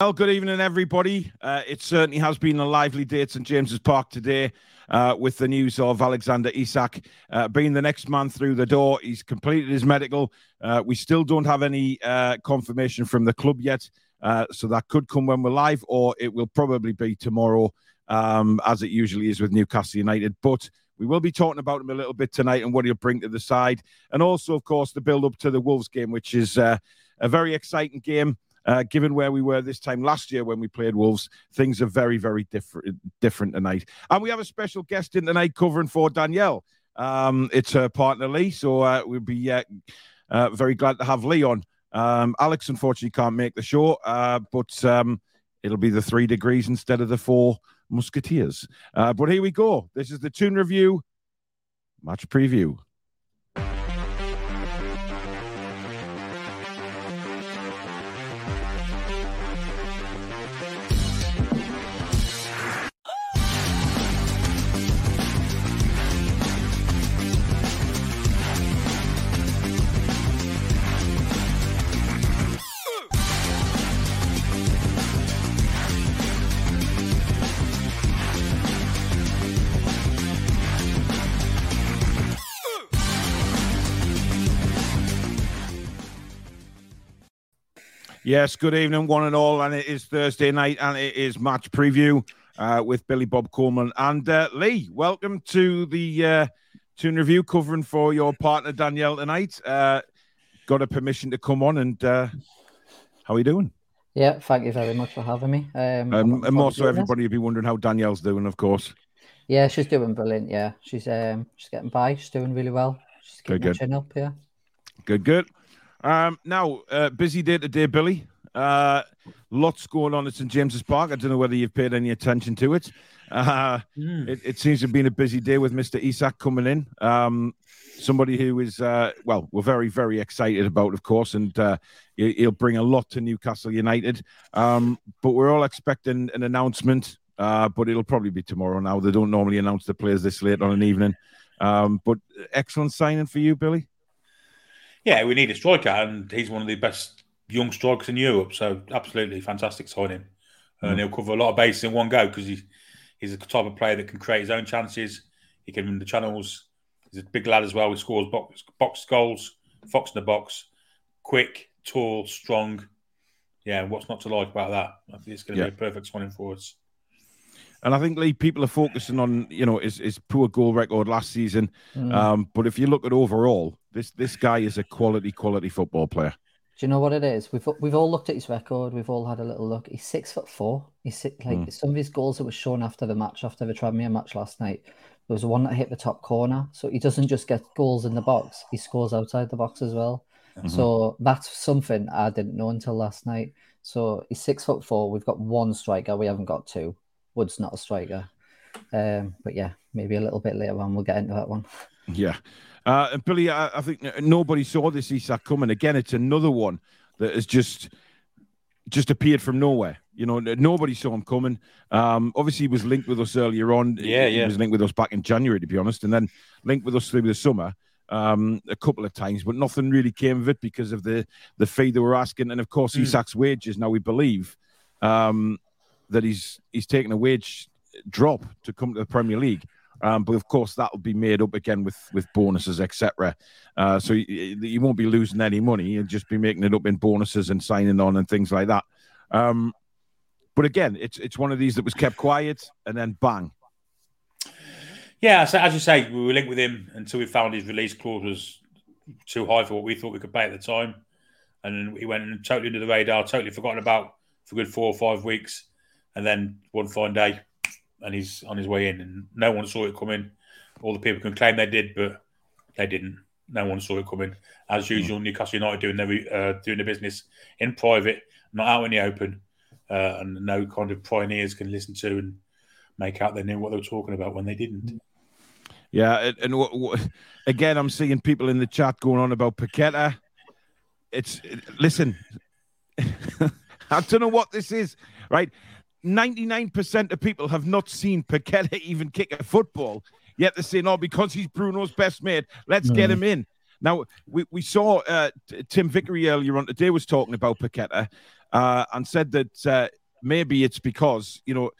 Well, good evening, everybody. Uh, it certainly has been a lively day at St James's Park today uh, with the news of Alexander Isak uh, being the next man through the door. He's completed his medical. Uh, we still don't have any uh, confirmation from the club yet, uh, so that could come when we're live, or it will probably be tomorrow, um, as it usually is with Newcastle United. But we will be talking about him a little bit tonight and what he'll bring to the side, and also, of course, the build up to the Wolves game, which is a very exciting game. Uh, given where we were this time last year when we played Wolves, things are very, very different different tonight. And we have a special guest in tonight covering for Danielle. Um, it's her partner Lee, so uh, we'll be uh, uh very glad to have Lee on. Um, Alex unfortunately can't make the show, uh, but um, it'll be the three degrees instead of the four musketeers. Uh, but here we go. This is the Toon Review match preview. Yes, good evening, one and all. And it is Thursday night and it is match preview uh, with Billy Bob Coleman and uh, Lee. Welcome to the uh, Toon Review covering for your partner Danielle tonight. Uh, got a permission to come on and uh, how are you doing? Yeah, thank you very much for having me. Um, um, and also, everybody will be wondering how Danielle's doing, of course. Yeah, she's doing brilliant. Yeah, she's um, she's getting by. She's doing really well. She's keeping good, good. chin up. Yeah. Good, good. Um, now, uh, busy day today, Billy. Uh, lots going on at St James's Park. I don't know whether you've paid any attention to it. Uh, mm. it, it, seems to have been a busy day with Mr. Isak coming in. Um, somebody who is, uh, well, we're very, very excited about, of course, and uh, he'll bring a lot to Newcastle United. Um, but we're all expecting an announcement, uh, but it'll probably be tomorrow now. They don't normally announce the players this late on an evening. Um, but excellent signing for you, Billy. Yeah, we need a striker, and he's one of the best young strikers in Europe. So absolutely fantastic signing, mm. and he'll cover a lot of bases in one go because he's he's the type of player that can create his own chances. He can run the channels. He's a big lad as well. He scores box, box goals, fox in the box, quick, tall, strong. Yeah, what's not to like about that? I think it's going to yeah. be a perfect signing for us. And I think Lee, people are focusing on you know his, his poor goal record last season, mm. um, but if you look at overall, this this guy is a quality quality football player. Do you know what it is? We've we've all looked at his record. We've all had a little look. He's six foot four. He's six, like mm. some of his goals that were shown after the match, after the Tranmere match last night. There was one that hit the top corner. So he doesn't just get goals in the box; he scores outside the box as well. Mm-hmm. So that's something I didn't know until last night. So he's six foot four. We've got one striker. We haven't got two. Wood's not a striker. Um, but yeah, maybe a little bit later on we'll get into that one. Yeah. Uh, and Billy, I, I, think nobody saw this Isak coming. Again, it's another one that has just just appeared from nowhere. You know, nobody saw him coming. Um, obviously, he was linked with us earlier on. Yeah, he yeah. was linked with us back in January, to be honest, and then linked with us through the summer um, a couple of times, but nothing really came of it because of the the fee they were asking, and of course, mm. Isak's wages. Now we believe um, that he's he's taken a wage drop to come to the Premier League. Um, but of course, that will be made up again with with bonuses, etc. Uh, so you, you, won't be losing any money; you'll just be making it up in bonuses and signing on and things like that. Um, but again, it's it's one of these that was kept quiet and then bang. Yeah, so as you say, we were linked with him until we found his release clause was too high for what we thought we could pay at the time, and he went totally under the radar, totally forgotten about for good four or five weeks, and then one fine day and he's on his way in, and no one saw it coming. All the people can claim they did, but they didn't. No one saw it coming. As hmm. usual. Newcastle United doing their uh, doing the business in private, not out in the open, uh, and no kind of pioneers can listen to and make out they knew what they were talking about when they didn't. Yeah, and, and again, I'm seeing people in the chat going on about Paqueta. It's listen, I don't know what this is, right? 99% of people have not seen Paqueta even kick a football, yet they're saying, oh, because he's Bruno's best mate, let's mm. get him in. Now, we, we saw uh, Tim Vickery earlier on today was talking about Paqueta, uh, and said that uh, maybe it's because you know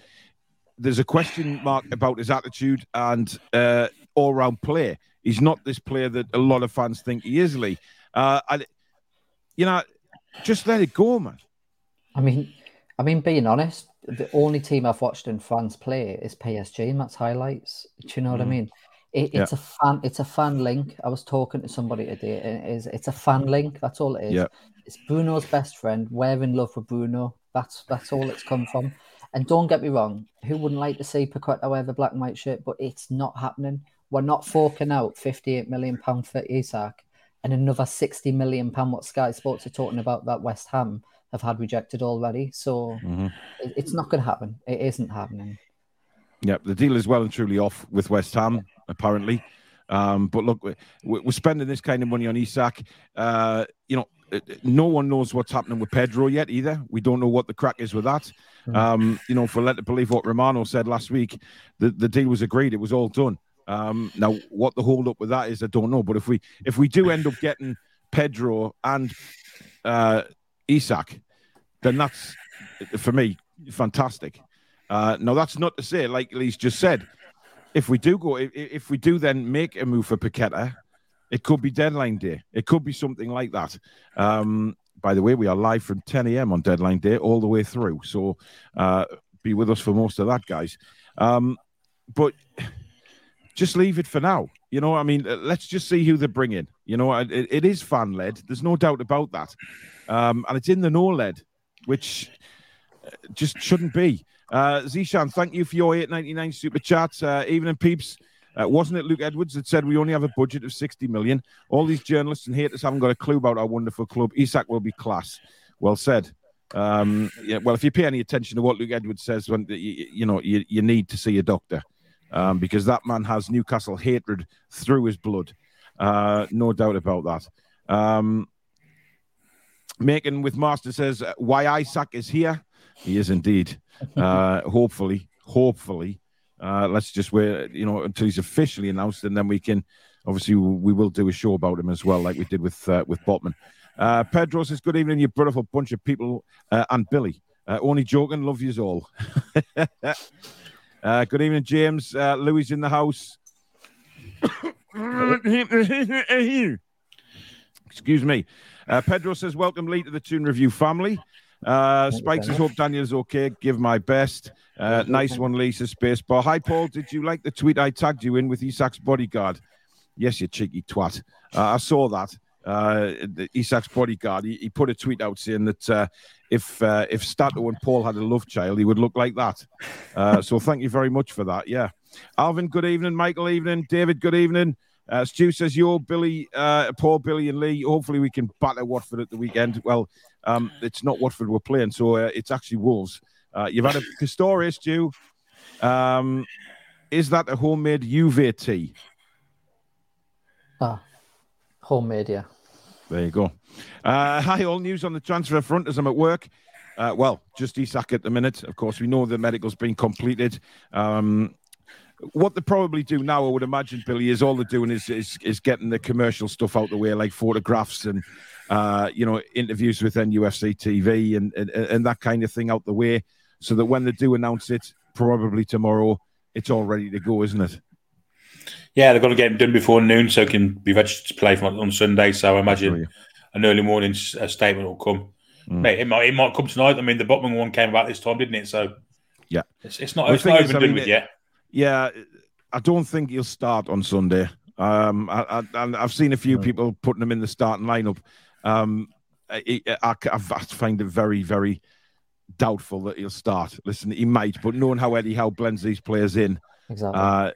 there's a question mark about his attitude and uh, all-round play. He's not this player that a lot of fans think he is, Lee. Uh, I, you know, just let it go, man. I mean, I mean, being honest, the only team I've watched in France play is PSG, and that's highlights. Do you know what mm. I mean? It, it's yeah. a fan. It's a fan link. I was talking to somebody today. It is. It's a fan link. That's all it is. Yeah. It's Bruno's best friend. We're in love with Bruno. That's that's all it's come from. And don't get me wrong, who wouldn't like to see Paqueta wear the black and white shirt? But it's not happening. We're not forking out 58 million pound for Isak and another 60 million pound what Sky Sports are talking about that West Ham have had rejected already. So mm-hmm. it's not going to happen. It isn't happening. Yeah, the deal is well and truly off with West Ham, apparently. Um, but look, we're spending this kind of money on Isak. Uh, you know, no one knows what's happening with Pedro yet either. We don't know what the crack is with that. Hmm. Um, you know, for let to believe what Romano said last week, the, the deal was agreed. It was all done. Um, now, what the hold up with that is, I don't know. But if we if we do end up getting Pedro and uh, Isak, then that's for me fantastic. Uh, now, that's not to say, like Lee's just said, if we do go, if, if we do then make a move for Paqueta, it could be deadline day. It could be something like that. Um, by the way, we are live from 10 a.m. on deadline day all the way through. So uh, be with us for most of that, guys. Um, but just leave it for now. You know, I mean, let's just see who they bring in. You know, it, it is fan led. There's no doubt about that. Um, and it's in the no led, which uh, just shouldn't be. Uh, Zishan, thank you for your 899 super chat. Uh, evening, peeps. Uh, wasn't it Luke Edwards that said we only have a budget of 60 million? All these journalists and haters haven't got a clue about our wonderful club. Isak will be class. Well said. Um, yeah, well, if you pay any attention to what Luke Edwards says, when you, you know you, you need to see a doctor um, because that man has Newcastle hatred through his blood. Uh, no doubt about that. Um, Macon with Master says, "Why Isak is here? He is indeed. Uh, hopefully, hopefully, uh, let's just wait, you know, until he's officially announced, and then we can, obviously, we will do a show about him as well, like we did with uh, with Botman. Uh, Pedro says, "Good evening, you beautiful bunch of people," uh, and Billy. Uh, only joking, love yous all. uh, good evening, James. Uh, Louis in the house. Excuse me. Uh, Pedro says, "Welcome, Lee, to the Toon Review family." Uh, Spike says, "Hope Daniel's okay. Give my best." Uh, nice one, Lisa Spacebar. Hi, Paul. Did you like the tweet I tagged you in with Isak's bodyguard? Yes, you cheeky twat. Uh, I saw that. Uh, Isak's bodyguard. He, he, put a tweet out saying that uh, if uh, if Stato and Paul had a love child, he would look like that. Uh, so thank you very much for that. Yeah, Alvin. Good evening. Michael. Evening. David. Good evening. Uh, Stu says, "Yo, Billy, uh, Paul, Billy, and Lee. Hopefully, we can batter Watford at the weekend." Well, um, it's not Watford we're playing, so uh, it's actually Wolves. Uh, you've had a Pistorius, Stu. Um, is that a homemade UV tea? Ah, homemade, yeah. There you go. Uh, hi, all news on the transfer front as I'm at work. Uh, well, just Isak at the minute. Of course, we know the medical's been completed. Um, what they probably do now, I would imagine, Billy, is all they're doing is is, is getting the commercial stuff out the way, like photographs and uh, you know interviews with NUFC TV and, and and that kind of thing out the way, so that when they do announce it, probably tomorrow, it's all ready to go, isn't it? Yeah, they've got to get it done before noon so it can be registered to play from on Sunday. So I imagine an early morning statement will come. Mm. Mate, it might it might come tonight. I mean, the Botman one came about this time, didn't it? So yeah, it's, it's not it's not even done with yet. Yeah, I don't think he'll start on Sunday. Um, I, I, have seen a few people putting him in the starting lineup. Um, I, I, I find it very, very doubtful that he'll start. Listen, he might, but knowing how Eddie Howe blends these players in, exactly. Uh,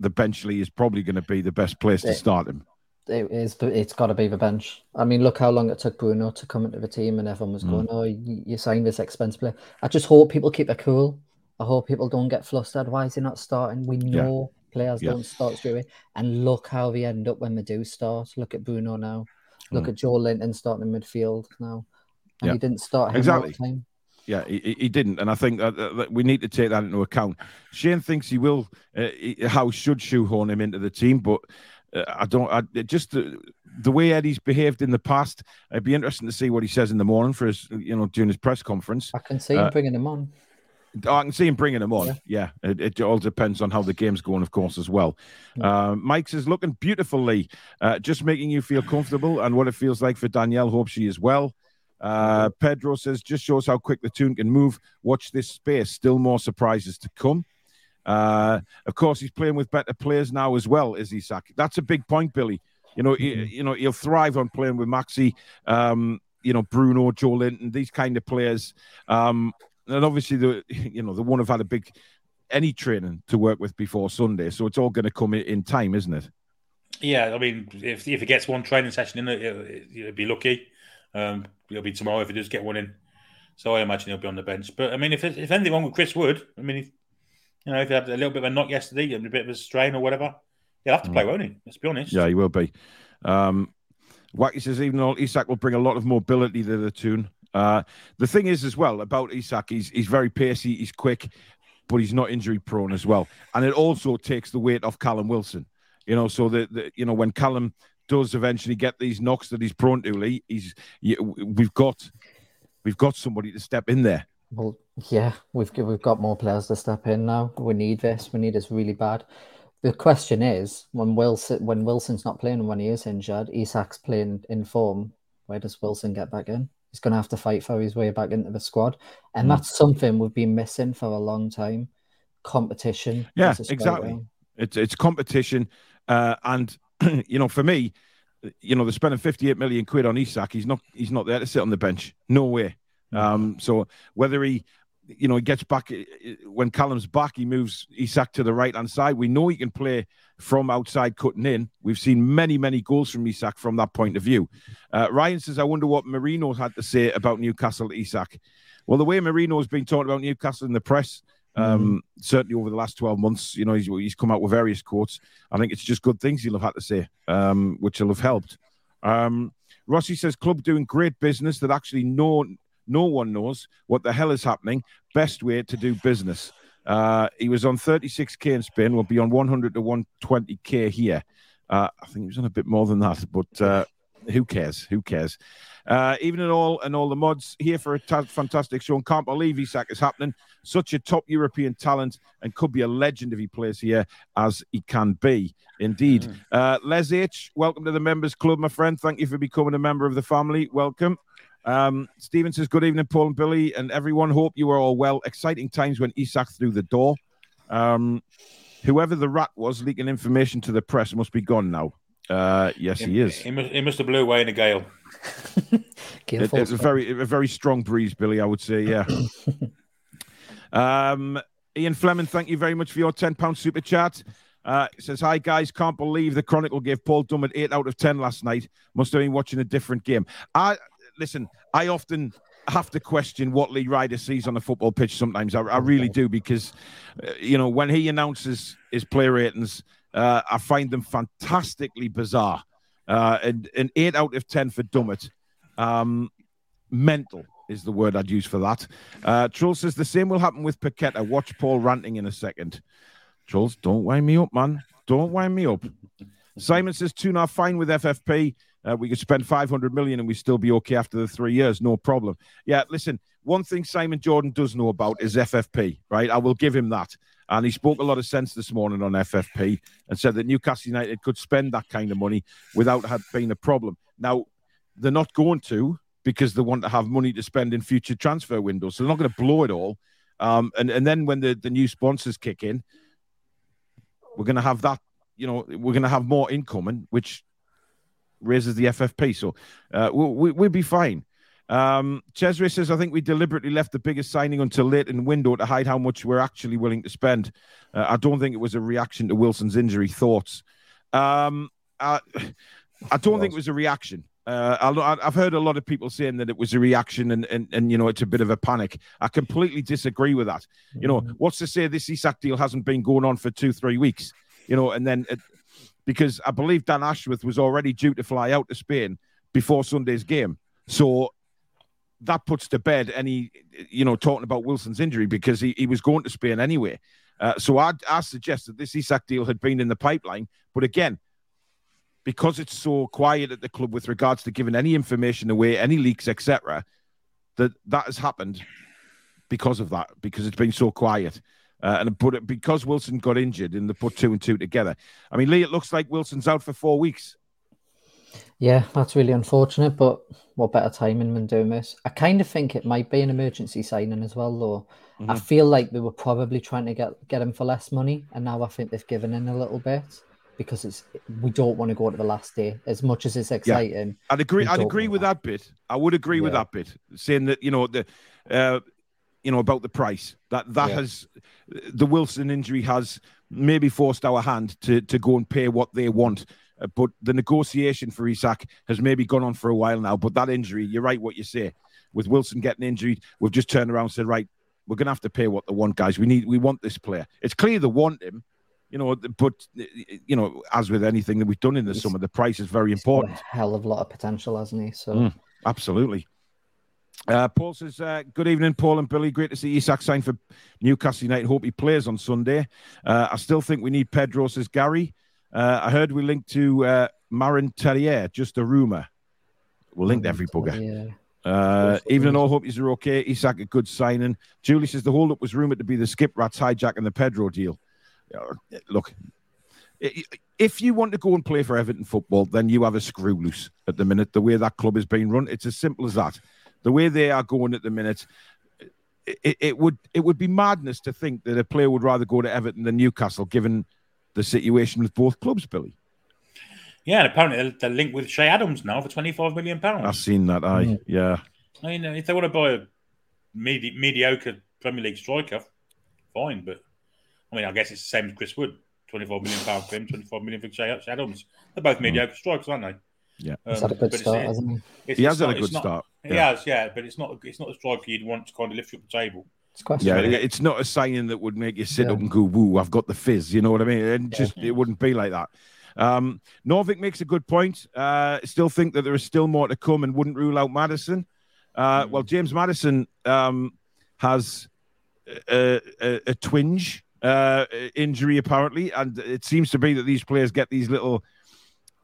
the Benchley is probably going to be the best place to start him. It is. It's got to be the bench. I mean, look how long it took Bruno to come into the team, and everyone was mm. going, "Oh, you, signed this expensive player." I just hope people keep it cool. I hope people don't get flustered. Why is he not starting? We know yeah. players yeah. don't start straight away. And look how they end up when they do start. Look at Bruno now. Look mm. at Joelinton starting in midfield now. And yeah. he didn't start him exactly. Yeah, he, he, didn't, and I think that, that, we need to take that into account. Shane thinks he will. Uh, he, how should shoehorn him into the team, but uh, I don't. I, just the, the way Eddie's behaved in the past. It'd be interesting to see what he says in the morning for his, you know, during his press conference. I can see him uh, bringing him on. I can see him bringing him on. Yeah, yeah. It, it, all depends on how the game's going, of course, as well. Yeah. Uh, Mike's is looking beautifully, uh, just making you feel comfortable and what it feels like for Danielle. Hope she is well. Uh, Pedro says, just shows how quick the Toon can move. Watch this space. Still more surprises to come. Uh, of course, he's playing with better players now as well, is Isak. That's a big point, Billy. You know, he, mm-hmm. you know, he'll thrive on playing with Maxi, um, you know, Bruno, Joelinton, these kind of players. Um, and obviously, the you know, the one have had a big any training to work with before Sunday, so it's all going to come in time, isn't it? Yeah, I mean, if if he gets one training session in, it'll, it'll be lucky. Um, it'll be tomorrow if he does get one in. So I imagine he'll be on the bench. But I mean, if if anything wrong with Chris Wood, I mean, if, you know, if he had a little bit of a knock yesterday and a bit of a strain or whatever, he'll have to play, mm. won't he? Let's be honest. Yeah, he will be. Um, Wacky says even though Isak will bring a lot of mobility to the Toon. Uh, the thing is as well about Isak, he's he's very pacey, he's quick, but he's not injury prone as well, and it also takes the weight off Callum Wilson. You know, so that you know when Callum does eventually get these knocks that he's prone to, Lee, he's we've got we've got somebody to step in there. Well, yeah, we've we've got more players to step in now. We need this. We need this really bad. The question is, when Wilson when Wilson's not playing and when he is injured, Isak's playing in form. Where does Wilson get back in? He's going to have to fight for his way back into the squad, and mm. that's something we've been missing for a long time. Competition. Yeah, exactly. It's it's competition, uh, and you know, for me, you know, they're spending 58 million quid on Isak. He's not he's not there to sit on the bench. No way. Mm. Um, so whether he you know, he gets back when Callum's back, he moves Isak to the right hand side. We know he can play from outside cutting in. We've seen many, many goals from Isak from that point of view. Uh, Ryan says, I wonder what Marino had to say about Newcastle Isak. Well, the way Marino has been talking about Newcastle in the press, um, mm certainly over the last 12 months, you know, he's, he's come out with various quotes. I think it's just good things he'll have had to say, um, which will have helped. Um, Rossi says, club doing great business that actually no no one knows what the hell is happening. Best way to do business. Uh, he was on 36k in Spain. Will be on 100 to 120k here. Uh, I think he was on a bit more than that, but uh, who cares? Who cares? Uh, even in all and all the mods here for a fantastic show. And can't believe Isak is happening. Such a top European talent and could be a legend if he plays here as he can be. Indeed. Mm. Uh, Les H, welcome to the members club, my friend. Thank you for becoming a member of the family. Welcome. Um, Steven says, Good evening, Paul and Billy, and everyone. Hope you are all well. Exciting times when Isak through the door. Um, whoever the rat was leaking information to the press must be gone now. Uh, yes, he, he is. He must, he must, have blew away in a gale. it, it's a very, a very strong breeze, Billy. I would say, yeah. um, Ian Fleming, thank you very much for your ten pound super chat. Uh, says, Hi guys, can't believe the Chronicle gave Paul Dummett 8 out of 10 last night. Must have been watching a different game. I listen, I often have to question what Lee Ryder sees on the football pitch sometimes. I, I really do because, uh, you know, when he announces his player ratings, uh, I find them fantastically bizarre. Uh, and an eight out of 10 for Dummett. Um, mental is the word I'd use for that. Uh, Troll says the same will happen with Paqueta. Watch Paul ranting in a second. Trolls, don't wind me up, man. Don't wind me up. Simon says, tune are fine with FFP. Uh, we could spend 500 million and we still be okay after the three years, no problem. Yeah, listen, one thing Simon Jordan does know about is FFP, right? I will give him that. And he spoke a lot of sense this morning on FFP and said that Newcastle United could spend that kind of money without had being a problem. Now, they're not going to because they want to have money to spend in future transfer windows. So they're not going to blow it all. Um, and, and then when the, the new sponsors kick in, we're going to have that, you know, we're going to have more incoming, which raises the FFP. So uh, we'll, we'll be fine. Um, Cesare says, I think we deliberately left the biggest signing until late in the window to hide how much we're actually willing to spend. Uh, I don't think it was a reaction to Wilson's injury. Thoughts? Um, I, I don't think it was a reaction. Uh, I've heard a lot of people saying that it was a reaction and, and, and, you know, it's a bit of a panic. I completely disagree with that. You know, mm-hmm. what's to say this Isak deal hasn't been going on for two, three weeks, you know, and then because I believe Dan Ashworth was already due to fly out to Spain before Sunday's game. So that puts to bed any, you know, talking about Wilson's injury because he, he was going to Spain anyway. Uh, so I, I suggest that this Isak deal had been in the pipeline. But again, because it's so quiet at the club with regards to giving any information away, any leaks, etc., that that has happened because of that, because it's been so quiet. Uh, and but because Wilson got injured and they put two and two together. I mean, Lee, it looks like Wilson's out for four weeks. Yeah, that's really unfortunate, but what better timing than doing this? I kind of think it might be an emergency signing as well, though. Mm-hmm. I feel like they were probably trying to get get him for less money, and now I think they've given in a little bit because it's we don't want to go to the last day as much as it's exciting. Yeah. I'd agree. I'd agree with that. that. bit. I would agree yeah. with that bit, saying that you know the. Uh, you know about the price that that yeah. has the Wilson injury has maybe forced our hand to to go and pay what they want. Uh, but the negotiation for Isak has maybe gone on for a while now. But that injury, you're right, what you say. With Wilson getting injured, we've just turned around and said, right, we're going to have to pay what they want, guys. We need, we want this player. It's clear they want him, you know. But you know, as with anything that we've done in the summer, the price is very important. hell of a lot of potential, hasn't he? So mm, absolutely. Uh, Paul says, uh, Good evening, Paul and Billy. Great to see Isak sign for Newcastle United. Hope he plays on Sunday. Uh, I still think we need Pedro, says Gary. Uh, I heard we linked to uh, Martin Terrier, just a rumor. We'll link to every bugger. Uh, even in all hope are okay. Isak, a good signing. Julie says the holdup was rumored to be the skip rats hijacking the Pedro deal. Look, if you want to go and play for Everton football, then you have a screw loose at the minute. The way that club is being run, it's as simple as that the way they are going at the minute, it, it, would it would be madness to think that a player would rather go to Everton than Newcastle, given the situation with both clubs, Billy. Yeah, and apparently they're, linked with Che Adams now for twenty five million pounds. I've seen that. I mm. yeah. I mean, if they want to buy a medi- mediocre Premier League striker, fine. But I mean, I guess it's the same as Chris Wood. Twenty five million pounds for him, twenty five million for Che Adams. They're both mm. mediocre strikers, aren't they? Yeah, um, he's had a good start, hasn't he? He has had a good start. He yeah. has, yeah, but it's not it's not a striker you'd want to kind of lift you up the table. It's yeah, it's not a signing that would make you sit yeah. up and go, "Woo, I've got the fizz." You know what I mean? And just yeah. it wouldn't be like that. Um, Norvik makes a good point. Uh, still think that there is still more to come, and wouldn't rule out Maddison. Uh, mm. Well, James Maddison um, has a, a, a twinge uh, injury apparently, and it seems to be that these players get these little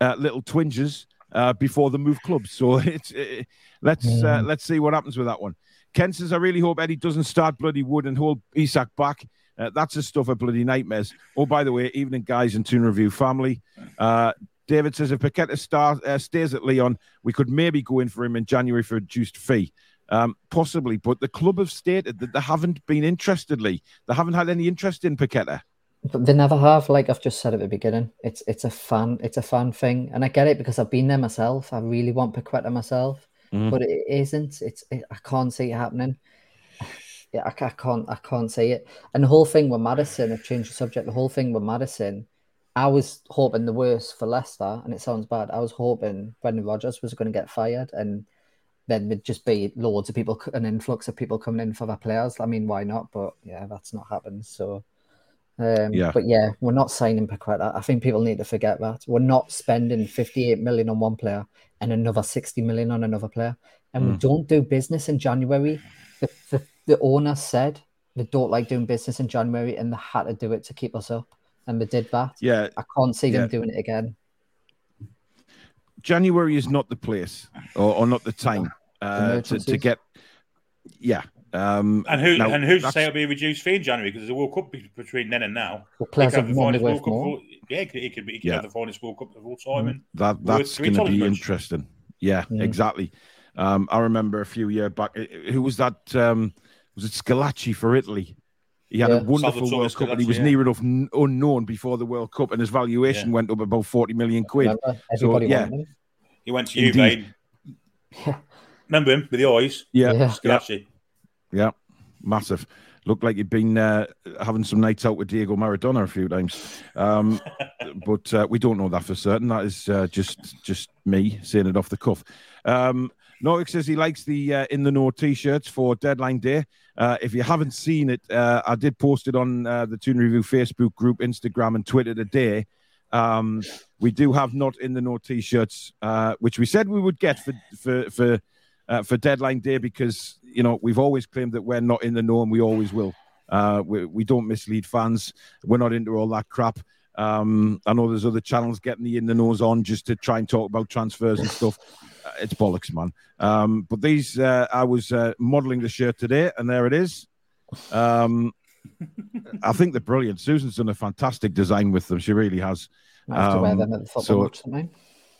uh, little twinges uh, before the move clubs. So it's it, let's uh, mm. uh, let's see what happens with that one. Ken says, I really hope Eddie doesn't start bloody Wood and hold Isak back. Uh, that's the stuff of bloody nightmares. Oh, by the way, evening guys and Toon Review family. Uh, David says if Paqueta star, uh, stays at Lyon, we could maybe go in for him in January for a reduced fee. Um, possibly, but the club have stated that they haven't been interestedly. They haven't had any interest in Paqueta. But they never have. Like I've just said at the beginning, it's it's a fan, it's a fan thing, and I get it because I've been there myself. I really want Paqueta myself, mm. but it isn't. It's it, I can't see it happening. Yeah, I, I, can't I can't see it. And the whole thing with Maddison, I've changed the subject. The whole thing with Maddison, I was hoping the worst for Leicester, and it sounds bad. I was hoping Brendan Rodgers was going to get fired, and then there'd just be loads of people, an influx of people coming in for their players. I mean, why not? But yeah, that's not happened. So um, yeah. But yeah, we're not signing Paqueta. I think people need to forget that. We're not spending 58 million on one player and another 60 million on another player. And mm. we don't do business in January. The, the, the owner said they don't like doing business in January and they had to do it to keep us up. And they did that. Yeah. I can't see yeah. them doing it again. January is not the place or, or not the time uh, to, to get. Yeah, um, and who now, and who's to say it'll be a reduced fee in January because there's a World Cup between then and now. Well, players have the finest World Cup. All, yeah, it could, it could be. It could yeah. have the finest World Cup of all time. And that that's going to be interesting. Yeah, yeah. exactly. Um, I remember a few years back. Who was that? Um, was it Schillaci for Italy? He had yeah. a wonderful Salvatore World Cup, and he was yeah. near enough n- unknown before the World Cup, and his valuation went up about forty million quid. So, yeah, he went to Juve. Remember him with the eyes? Yeah, Schillaci. Yeah, massive. Looked like you'd been uh, having some nights out with Diego Maradona a few times, um, but uh, we don't know that for certain. That is uh, just just me saying it off the cuff. Um, Norwich says he likes the uh, in the know t-shirts for deadline day. Uh, if you haven't seen it, uh, I did post it on uh, the Toon Review Facebook group, Instagram, and Twitter today. Um, we do have not in the know t-shirts, uh, which we said we would get for for for uh, for deadline day because you know we've always claimed that we're not in the know and we always will. Uh, we, we don't mislead fans. We're not into all that crap. Um, I know there's other channels getting the in the nose on just to try and talk about transfers and stuff. Uh, it's bollocks, man. Um, but these, uh, I was uh, modeling the shirt today, and there it is. Um, I think they're brilliant. Susan's done a fantastic design with them. She really has. I have to wear them at the football so.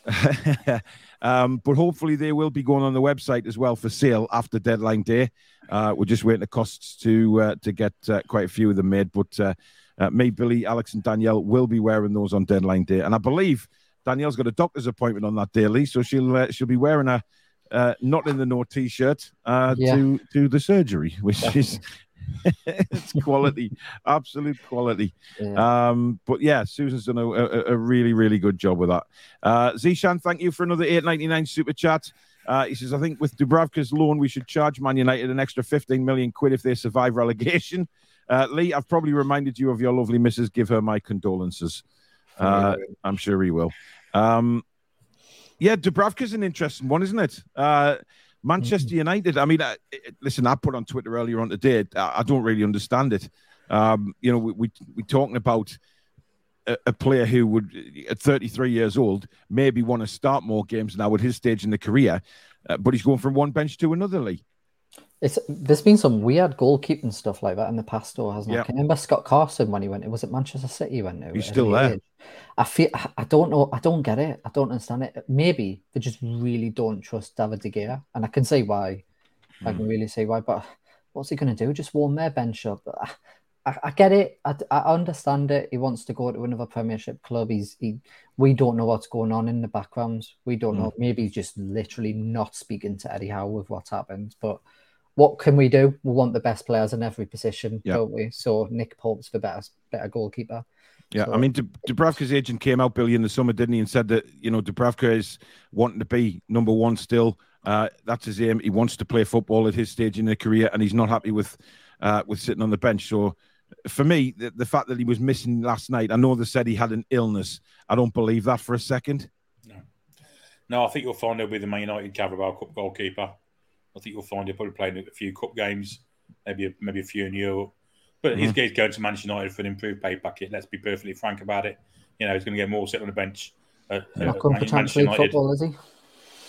um, but hopefully they will be going on the website as well for sale after deadline day. Uh, we're just waiting the costs to uh, to get uh, quite a few of them made. But uh, uh, me, Billy, Alex, and Danielle will be wearing those on deadline day, and I believe Danielle's got a doctor's appointment on that day, Lee, so she'll uh, she'll be wearing a not in the no t-shirt yeah. to to the surgery, which is it's quality, absolute quality. Yeah. Um, but yeah, Susan's done a, a, a, really, really good job with that. Uh, Zishan, thank you for another eight ninety nine super chat. Uh, he says, I think with Dubravka's loan, we should charge Man United an extra 15 million quid if they survive relegation. Uh, Lee, I've probably reminded you of your lovely missus. Give her my condolences. Uh, I'm sure he will. Um, yeah, Dubravka's an interesting one, isn't it? Manchester mm-hmm. United. I mean, I, listen, I put on Twitter earlier on today. I, I don't really understand it. Um, you know, we, we we're talking about a, a, player who would, at 33 years old, maybe want to start more games now at his stage in the career, uh, but he's going from one bench to another. Lee. It's there's been some weird goalkeeping stuff like that in the past, though, hasn't it? I remember Scott Carson when he went. It was at Manchester City when he went. He's still there. Age. I feel I don't know. I don't get it. I don't understand it. Maybe they just really don't trust David de Gea, and I can see why. I can hmm. really see why. But what's he going to do? Just warm their bench up? I, I, I get it. I, I, understand it. He wants to go to another Premiership club. He's he. We don't know what's going on in the background. We don't mm. know. Maybe he's just literally not speaking to Eddie Howe with what's happened, but what can we do? We want the best players in every position, yeah. don't we? So Nick Pope's the better better goalkeeper. Yeah, so, I mean, Dubravka's agent came out, Billy, in the summer, didn't he, and said that you know Dubravka is wanting to be number one still. Uh, that's his aim. He wants to play football at his stage in the career, and he's not happy with uh, with sitting on the bench. So, for me, the, the fact that he was missing last night, I know they said he had an illness. I don't believe that for a second. No, no, I think you'll find he'll be the Man United Carabao Cup goalkeeper. I think you'll find he'll probably play in a few cup games, maybe a, maybe a few in Europe. But mm-hmm. he's going to Manchester United for an improved pay packet. Let's be perfectly frank about it. You know, he's going to get more sitting on the bench. At, not going for Champions football, is he?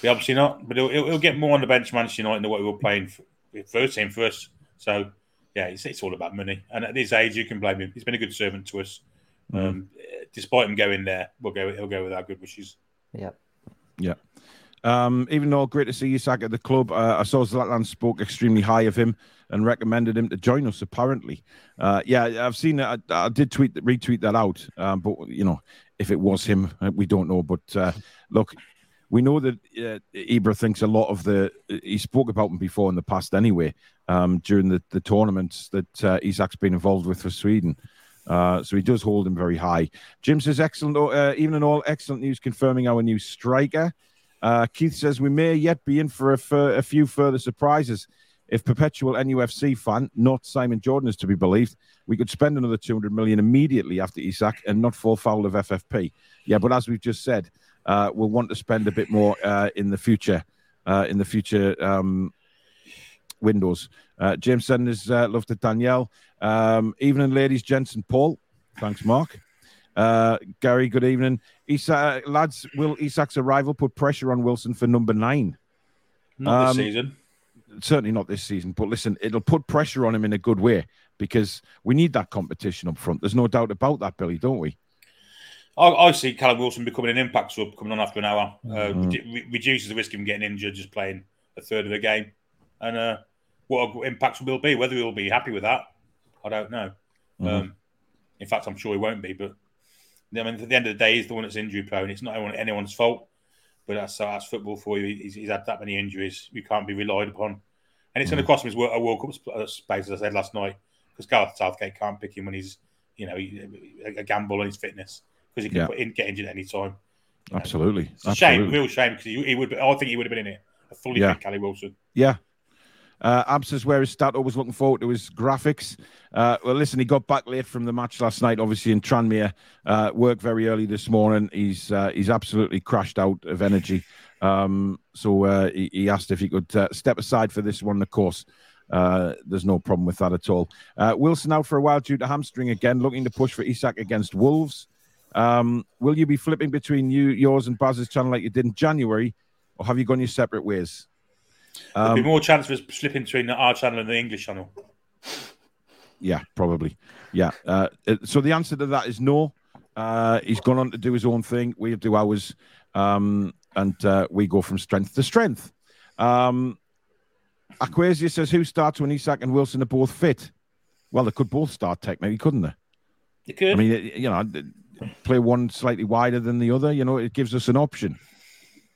Yeah, obviously not. But he'll, he'll, get more on the bench Manchester United than what he will playing for, first team for us. So, yeah, it's, it's all about money. And at this age, you can blame him. He's been a good servant to us. Mm-hmm. Um, despite him going there, we'll go. He'll go with our good wishes. Yeah. Yeah. Um, even though great to see Isak at the club, uh, I saw Zlatan spoke extremely high of him and recommended him to join us. Apparently, uh, yeah, I've seen. I, I, did tweet retweet that out, um, but you know, if it was him, uh, we don't know. But uh, look, we know that uh, Ibra thinks a lot of the. He spoke about him before in the past, anyway, um, during the the tournaments that uh, Isak's been involved with for Sweden. Uh, so he does hold him very high. Jim says, excellent, uh, even in all, excellent news confirming our new striker. Uh, Keith says we may yet be in for a, few further surprises. If perpetual NUFC fan, not Simon Jordan, is to be believed, we could spend another 200 million immediately after Isak and not fall foul of FFP. Yeah, but as we've just said, uh, we'll want to spend a bit more uh, in the future. Uh, in the future um, windows. Uh, James Sanders, uh, love to Danielle. Um, evening, ladies, gents, and Paul. Thanks, Mark. Uh, Gary, good evening. Isak, lads, will Isak's arrival put pressure on Wilson for number nine? Not um, this season. Certainly not this season. But listen, it'll put pressure on him in a good way because we need that competition up front. There's no doubt about that, Billy, don't we? I, I see Callum Wilson becoming an impact sub coming on after an hour. Uh, mm-hmm. re- reduces the risk of him getting injured just playing a third of the game. And uh, what impact will be, whether he'll be happy with that, I don't know. Mm-hmm. Um, in fact, I'm sure he won't be, but I mean, at the end of the day, he's the one that's injury prone. It's not anyone, anyone's fault, but that's that's football for you. He's, he's had that many injuries. You can't be relied upon, and it's mm. going to cost him his a World Cup uh, space, as I said last night, because Gareth Southgate can't pick him when he's you know a gamble on his fitness because he can yeah. put in, get injured at any time. Absolutely, Absolutely. shame, real shame because he, he, would. I think he would have been in it. A fully yeah. fit Callum Wilson. Yeah, uh, Ab says where is Stato was looking forward to his graphics. Uh, well, listen, he got back late from the match last night, obviously in Tranmere. Uh, worked very early this morning. He's uh, he's absolutely crashed out of energy. Um, so uh, he, he, asked if he could uh, step aside for this one. Of course, uh, there's no problem with that at all. Wilson out for a while due to hamstring again, looking to push for Isak against Wolves. Um, will you be flipping between you, yours, and Baz's channel like you did in January, or have you gone your separate ways? There'll be more chance of us slipping between our channel and the English channel. Yeah, probably. Yeah. Uh, so the answer to that is no. Uh, he's gone on to do his own thing. We do ours, um, and uh, we go from strength to strength. Um, Aquasia says, "Who starts when Isak and Wilson are both fit?" Well, they could both start technically, couldn't they? You could. I mean, you know, play one slightly wider than the other. You know, it gives us an option,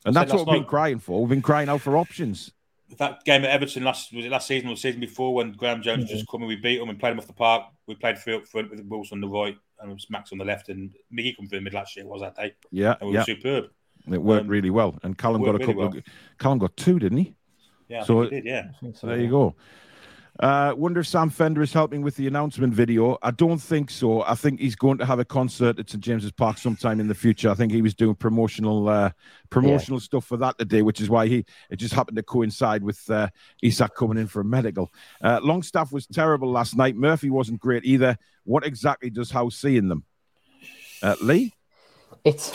and that's what we've been crying for. We've been crying out for options. That game at Everton last was it last season or the season before when Graham Jones Mm-hmm. just come and we beat him and played him off the park. We played three up front with Wilson on the right and it was Max on the left and Mickey come through the middle actually it was that day. Yeah, And we yeah, were superb. it worked um, really well. And Callum got a worked couple. really Of, Callum got two, didn't he? Yeah, I So think we did, yeah. So, There yeah. you go. Uh, wonder if Sam Fender is helping with the announcement video. I don't think so. I think he's going to have a concert at St James's Park sometime in the future. I think he was doing promotional uh, promotional stuff for that today, which is why he it just happened to coincide with uh, Isak coming in for a medical. Uh, Longstaff was terrible last night. Murphy wasn't great either. What exactly does House see in them? Uh, Lee? It's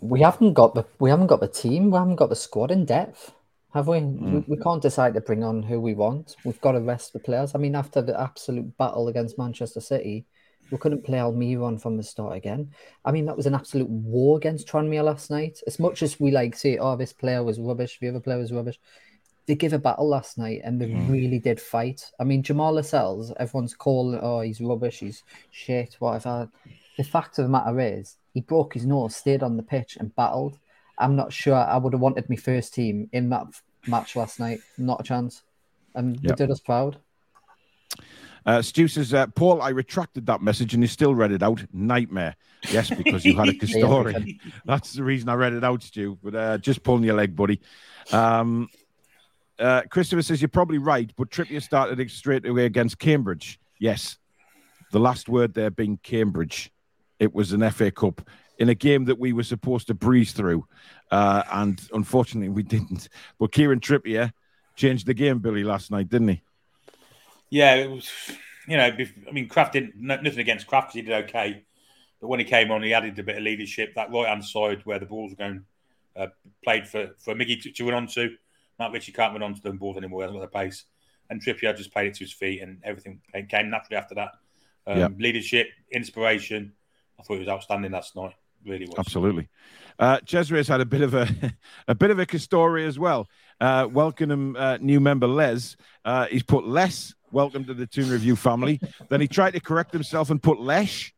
we haven't got the we haven't got the team. We haven't got the squad in depth, have we? We, mm. we can't decide to bring on who we want. We've got to rest the players. I mean, after the absolute battle against Manchester City, we couldn't play Almiron from the start again. I mean, that was an absolute war against Tranmere last night. As much as we like say, oh, this player was rubbish, the other player was rubbish. They give a battle last night, and they mm. really did fight. I mean, Jamal Lascelles, everyone's calling, oh, he's rubbish, he's shit, whatever. The fact of the matter is, he broke his nose, stayed on the pitch, and battled. I'm not sure I would have wanted my first team in that match last night. Not a chance. And they Yep. did us proud. Uh, Stu says, uh, Paul, I retracted that message and you still read it out. Nightmare. Yes, because you had a story. That's the reason I read it out, Stu. But uh, just pulling your leg, buddy. Um, uh, Christopher says, You're probably right, but Trippier started it straight away against Cambridge. Yes. The last word there being Cambridge. It was an FA Cup in a game that we were supposed to breeze through. Uh, and unfortunately, we didn't. But Kieran Trippier changed the game, Billy, last night, didn't he? Yeah, it was. You know, I mean, Krafth didn't nothing against Krafth because he did okay, but when he came on, he added a bit of leadership. That right hand side where the balls were going, uh, played for for Miggy to, to run onto. Matt Ritchie can't run onto them balls anymore. He hasn't got the pace, and Trippier just played it to his feet, and everything came- came naturally after that. Um, Yeah. Leadership, inspiration. I thought he was outstanding last night. Really was. Absolutely. Uh, Cesre's had a bit of a a bit of a story as well. Uh, welcome him, uh, new member Les. Uh, he's put less. Welcome to the Toon Review family. then he tried to correct himself and put lesh,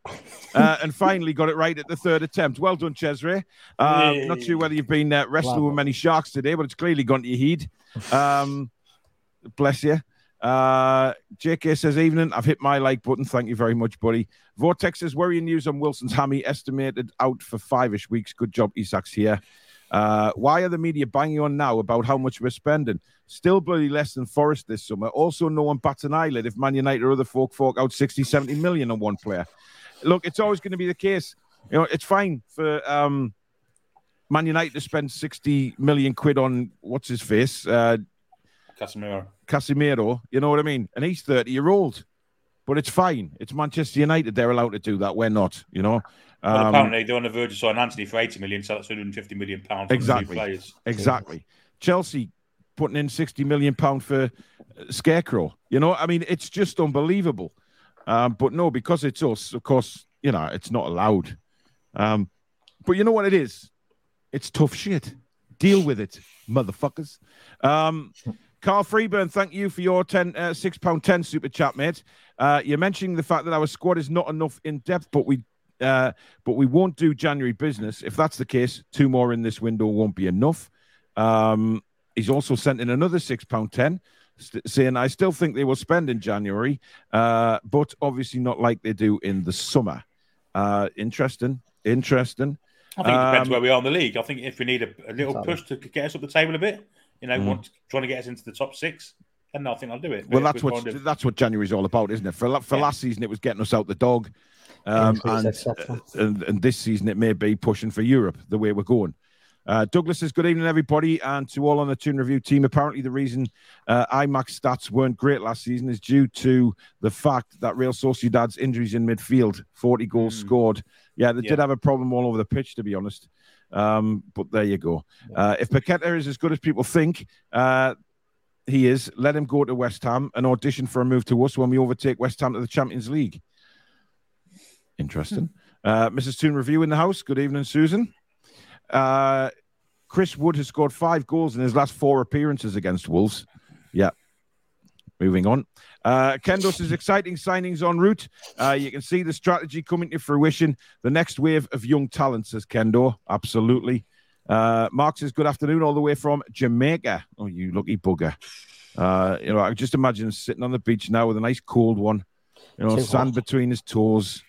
uh, and finally got it right at the third attempt. Well done, Cesre. Uh, Yay. not sure whether you've been uh, wrestling Wow. with many sharks today, but it's clearly gone to your heed. Um, bless you. Uh, JK says, Evening. I've hit my like button. Thank you very much, buddy. Vortex says, Worrying news on Wilson's hammy, estimated out for five ish weeks. Good job, Isak's here. Uh, why are the media banging on now about how much we're spending? Still bloody less than Forest this summer. Also, no one bats an eyelid if Man United or other folk fork out 60, 70 million on one player. Look, it's always going to be the case. You know, it's fine for um, Man United to spend 60 million quid on what's his face, uh, Casemiro. Casemiro. You know what I mean? And he's 30 year old, but it's fine. It's Manchester United. They're allowed to do that. We're not, you know? Well, Um, apparently, they're on the verge of signing Antony for 80 million, so that's 150 million pounds. for Exactly. Players. Exactly. Chelsea putting in 60 million pound for uh, Scarecrow. You know, I mean, it's just unbelievable. Um, but no, because it's us, of course, you know, it's not allowed. Um, but you know what it is? It's tough shit. Deal with it, motherfuckers. Um, Carl Freeburn, thank you for your 10, uh, six pound 10 super chat, mate. Uh, you're mentioning the fact that our squad is not enough in depth, but we uh, but we won't do January business. If that's the case, two more in this window won't be enough. Um, he's also sent in another six pound ten, st- saying I still think they will spend in January, uh, but obviously not like they do in the summer. Uh, interesting, interesting. I think it depends Um, where we are in the league. I think if we need a, a little push to get us up the table a bit, you know, Mm. want, trying to get us into the top six, And I think I'll do it. Well, that's what of- that's what January's all about, isn't it? For for Yeah. last season, it was getting us out the dog, um, and, and and this season it may be pushing for Europe the way we're going. Uh, Douglas says, Good evening, everybody, and to all on the Toon Review team. Apparently, the reason uh, Isak's stats weren't great last season is due to the fact that Real Sociedad's injuries in midfield 40 goals mm. scored. Yeah, they yeah. did have a problem all over the pitch, to be honest. Um, but there you go. Uh, if Paqueta is as good as people think, uh, he is. Let him go to West Ham and audition for a move to us when we overtake West Ham to the Champions League. Interesting. Hmm. Uh, Mrs. Toon Review in the house. Good evening, Susan. Uh, Chris Wood has scored five goals in his last four appearances against Wolves. Yeah. Moving on. Uh, Kendos is exciting signings en route. Uh, you can see the strategy coming to fruition. The next wave of young talent, says Kendo. Absolutely. Uh, Mark says, Good afternoon, all the way from Jamaica. Oh, you lucky bugger. Uh, you know, I just imagine sitting on the beach now with a nice cold one, you know, sand between his toes.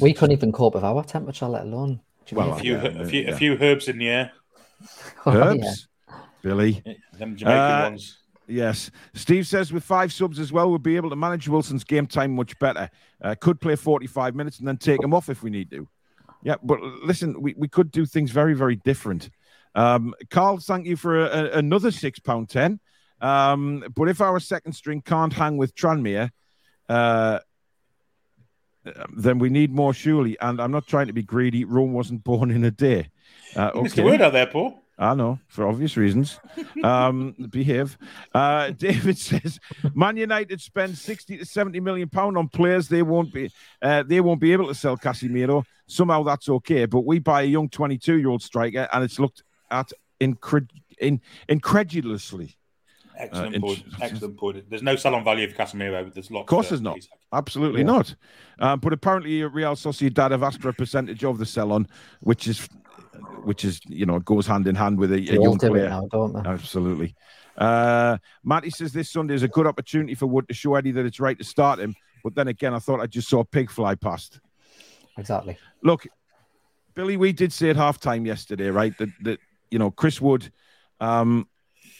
we couldn't even cope with our temperature, let alone. Well, a few, yeah, a, few, yeah. a few herbs in the air. Herbs, oh, yeah. Billy. Them Jamaican uh, ones. Yes. Steve says with five subs as well, we'll be able to manage Wilson's game time much better. Uh, could play 45 minutes and then take him off if we need to. Yeah, but listen, we, we could do things very, very different. Um, Carl, thank you for a, a, another six pound ten. Um, but if our second string can't hang with Tranmere, uh, then we need more surely. And I'm not trying to be greedy. Rome wasn't born in a day. Uh, okay. Mr. Word out there, Paul. I know for obvious reasons. Um, behave. Uh, David says Man United spend sixty to seventy million pound on players they won't be uh, they won't be able to sell Casemiro. Somehow that's okay, but we buy a young twenty-two year old striker, and it's looked at incred- in, incredulously. Excellent uh, point. Excellent point. There's no sell-on value for Casemiro. There's lots. Of course, there's not. Absolutely yeah. not. Um, but apparently, Real Sociedad have asked for a percentage of the sell-on, which is which is you know goes hand in hand with a, a young player. Now, don't they? Absolutely. Uh, Matty says this Sunday is a good opportunity for Wood to show Eddie that it's right to start him. But then again, I thought I just saw a pig fly past. Exactly. Look, Billy, we did say at halftime yesterday, right? That that you know Chris Wood, um,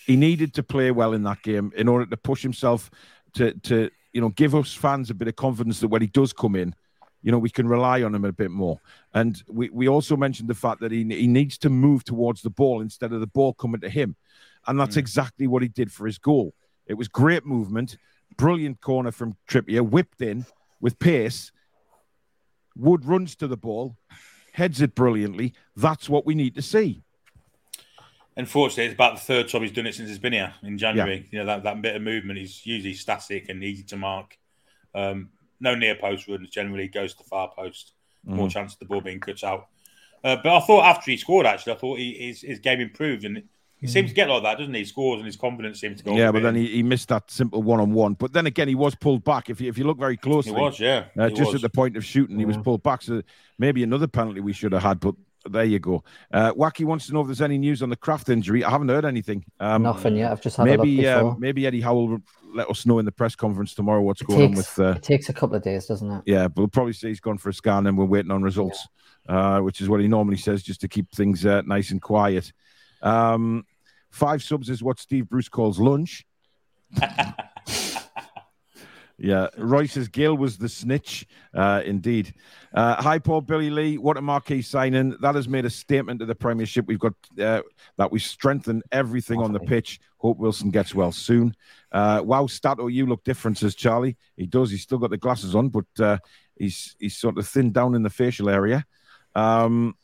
he needed to play well in that game in order to push himself to to you know give us fans a bit of confidence that when he does come in, you know, we can rely on him a bit more. And we, we also mentioned the fact that he, he needs to move towards the ball instead of the ball coming to him. And that's mm. exactly what he did for his goal. It was great movement, brilliant corner from Trippier, whipped in with pace. Wood runs to the ball, heads it brilliantly. That's what we need to see. Unfortunately, it's about the third time he's done it since he's been here in January. Yeah. You know, that, that bit of movement is usually static and easy to mark. Um, no near post runs. Generally goes to far post. More mm. chance of the ball being cut out. Uh, but I thought after he scored, actually, I thought he, his, his game improved, and he mm. seems to get like that, doesn't he? He scores and his confidence seems to go. Yeah, but then he, he missed that simple one on one. But then again, he was pulled back. If you, if you look very closely, he was, yeah, uh, he just was. at the point of shooting, he was mm. pulled back. So maybe another penalty we should have had, but there you go. Uh, Wacky wants to know if there's any news on the Krafth injury. I haven't heard anything. Um, Nothing yet. I've just had maybe uh, maybe Eddie Howell will let us know in the press conference tomorrow what's it going takes, on with. Uh, it takes a couple of days, doesn't it? Yeah, but we'll probably say he's gone for a scan and we're waiting on results, yeah. uh, which is what he normally says, just to keep things uh, nice and quiet. Um, five subs is what Steve Bruce calls lunch. Yeah, Royce's Gill was the snitch. Uh, indeed. Uh, hi, Paul Billy Lee. What a marquee signing. That has made a statement to the Premiership. We've got uh, that we strengthened everything on the pitch. Hope Wilson gets well soon. Uh, wow, Stato, you look different, says Charlie. He does. He's still got the glasses on, but uh, he's he's sort of thinned down in the facial area. Um,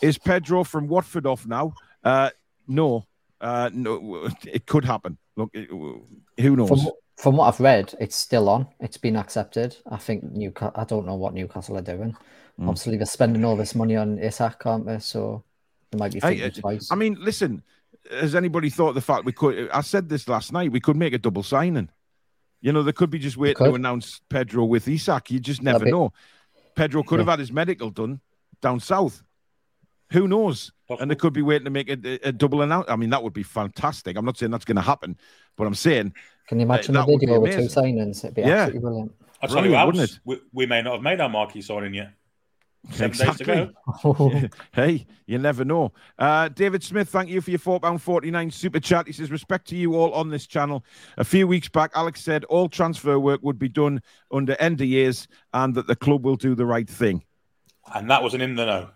is Pedro from Watford off now? Uh, no, no, it could happen. Look, it, who knows? From, from what I've read, it's still on. It's been accepted. I think Newcastle. I don't know what Newcastle are doing. Mm. Obviously, they're spending all this money on Isak, aren't they? So they might be thinking I, twice. I mean, listen. Has anybody thought the fact we could? I said this last night. We could make a double signing. You know, they could be just waiting to announce Pedro with Isak. You just never be... know. Pedro could yeah. have had his medical done down south. Who knows? And they could be waiting to make a, a double announcement. I mean, that would be fantastic. I'm not saying that's going to happen, but I'm saying can you imagine uh, the video with two signings? It'd be yeah. absolutely brilliant. I'll tell you what, we, we, may not have made our marquee signing yet. Seven exactly. hey, you never know. Uh, David Smith, thank you for your £4.49 super chat. He says, Respect to you all on this channel. A few weeks back, Alex said all transfer work would be done under NDAs and that the club will do the right thing. And that wasn't in the know.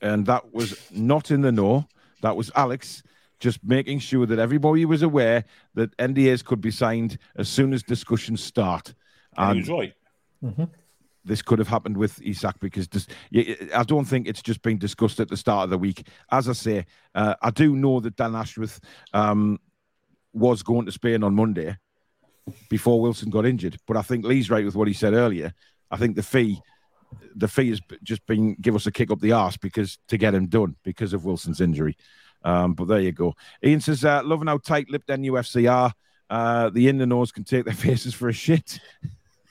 and that was not in the know. That was Alex just making sure that everybody was aware that NDAs could be signed as soon as discussions start. And, and he was right. Mm-hmm. This could have happened with Isak because this, I don't think it's just been discussed at the start of the week. As I say, uh, I do know that Dan Ashworth um, was going to Spain on Monday before Wilson got injured. But I think Lee's right with what he said earlier. I think the fee, the fee has just been give us a kick up the arse because to get him done because of Wilson's injury. Um, but there you go. Ian says, uh, loving how tight lipped NUFC are. Uh, the in the knows can take their faces for a shit.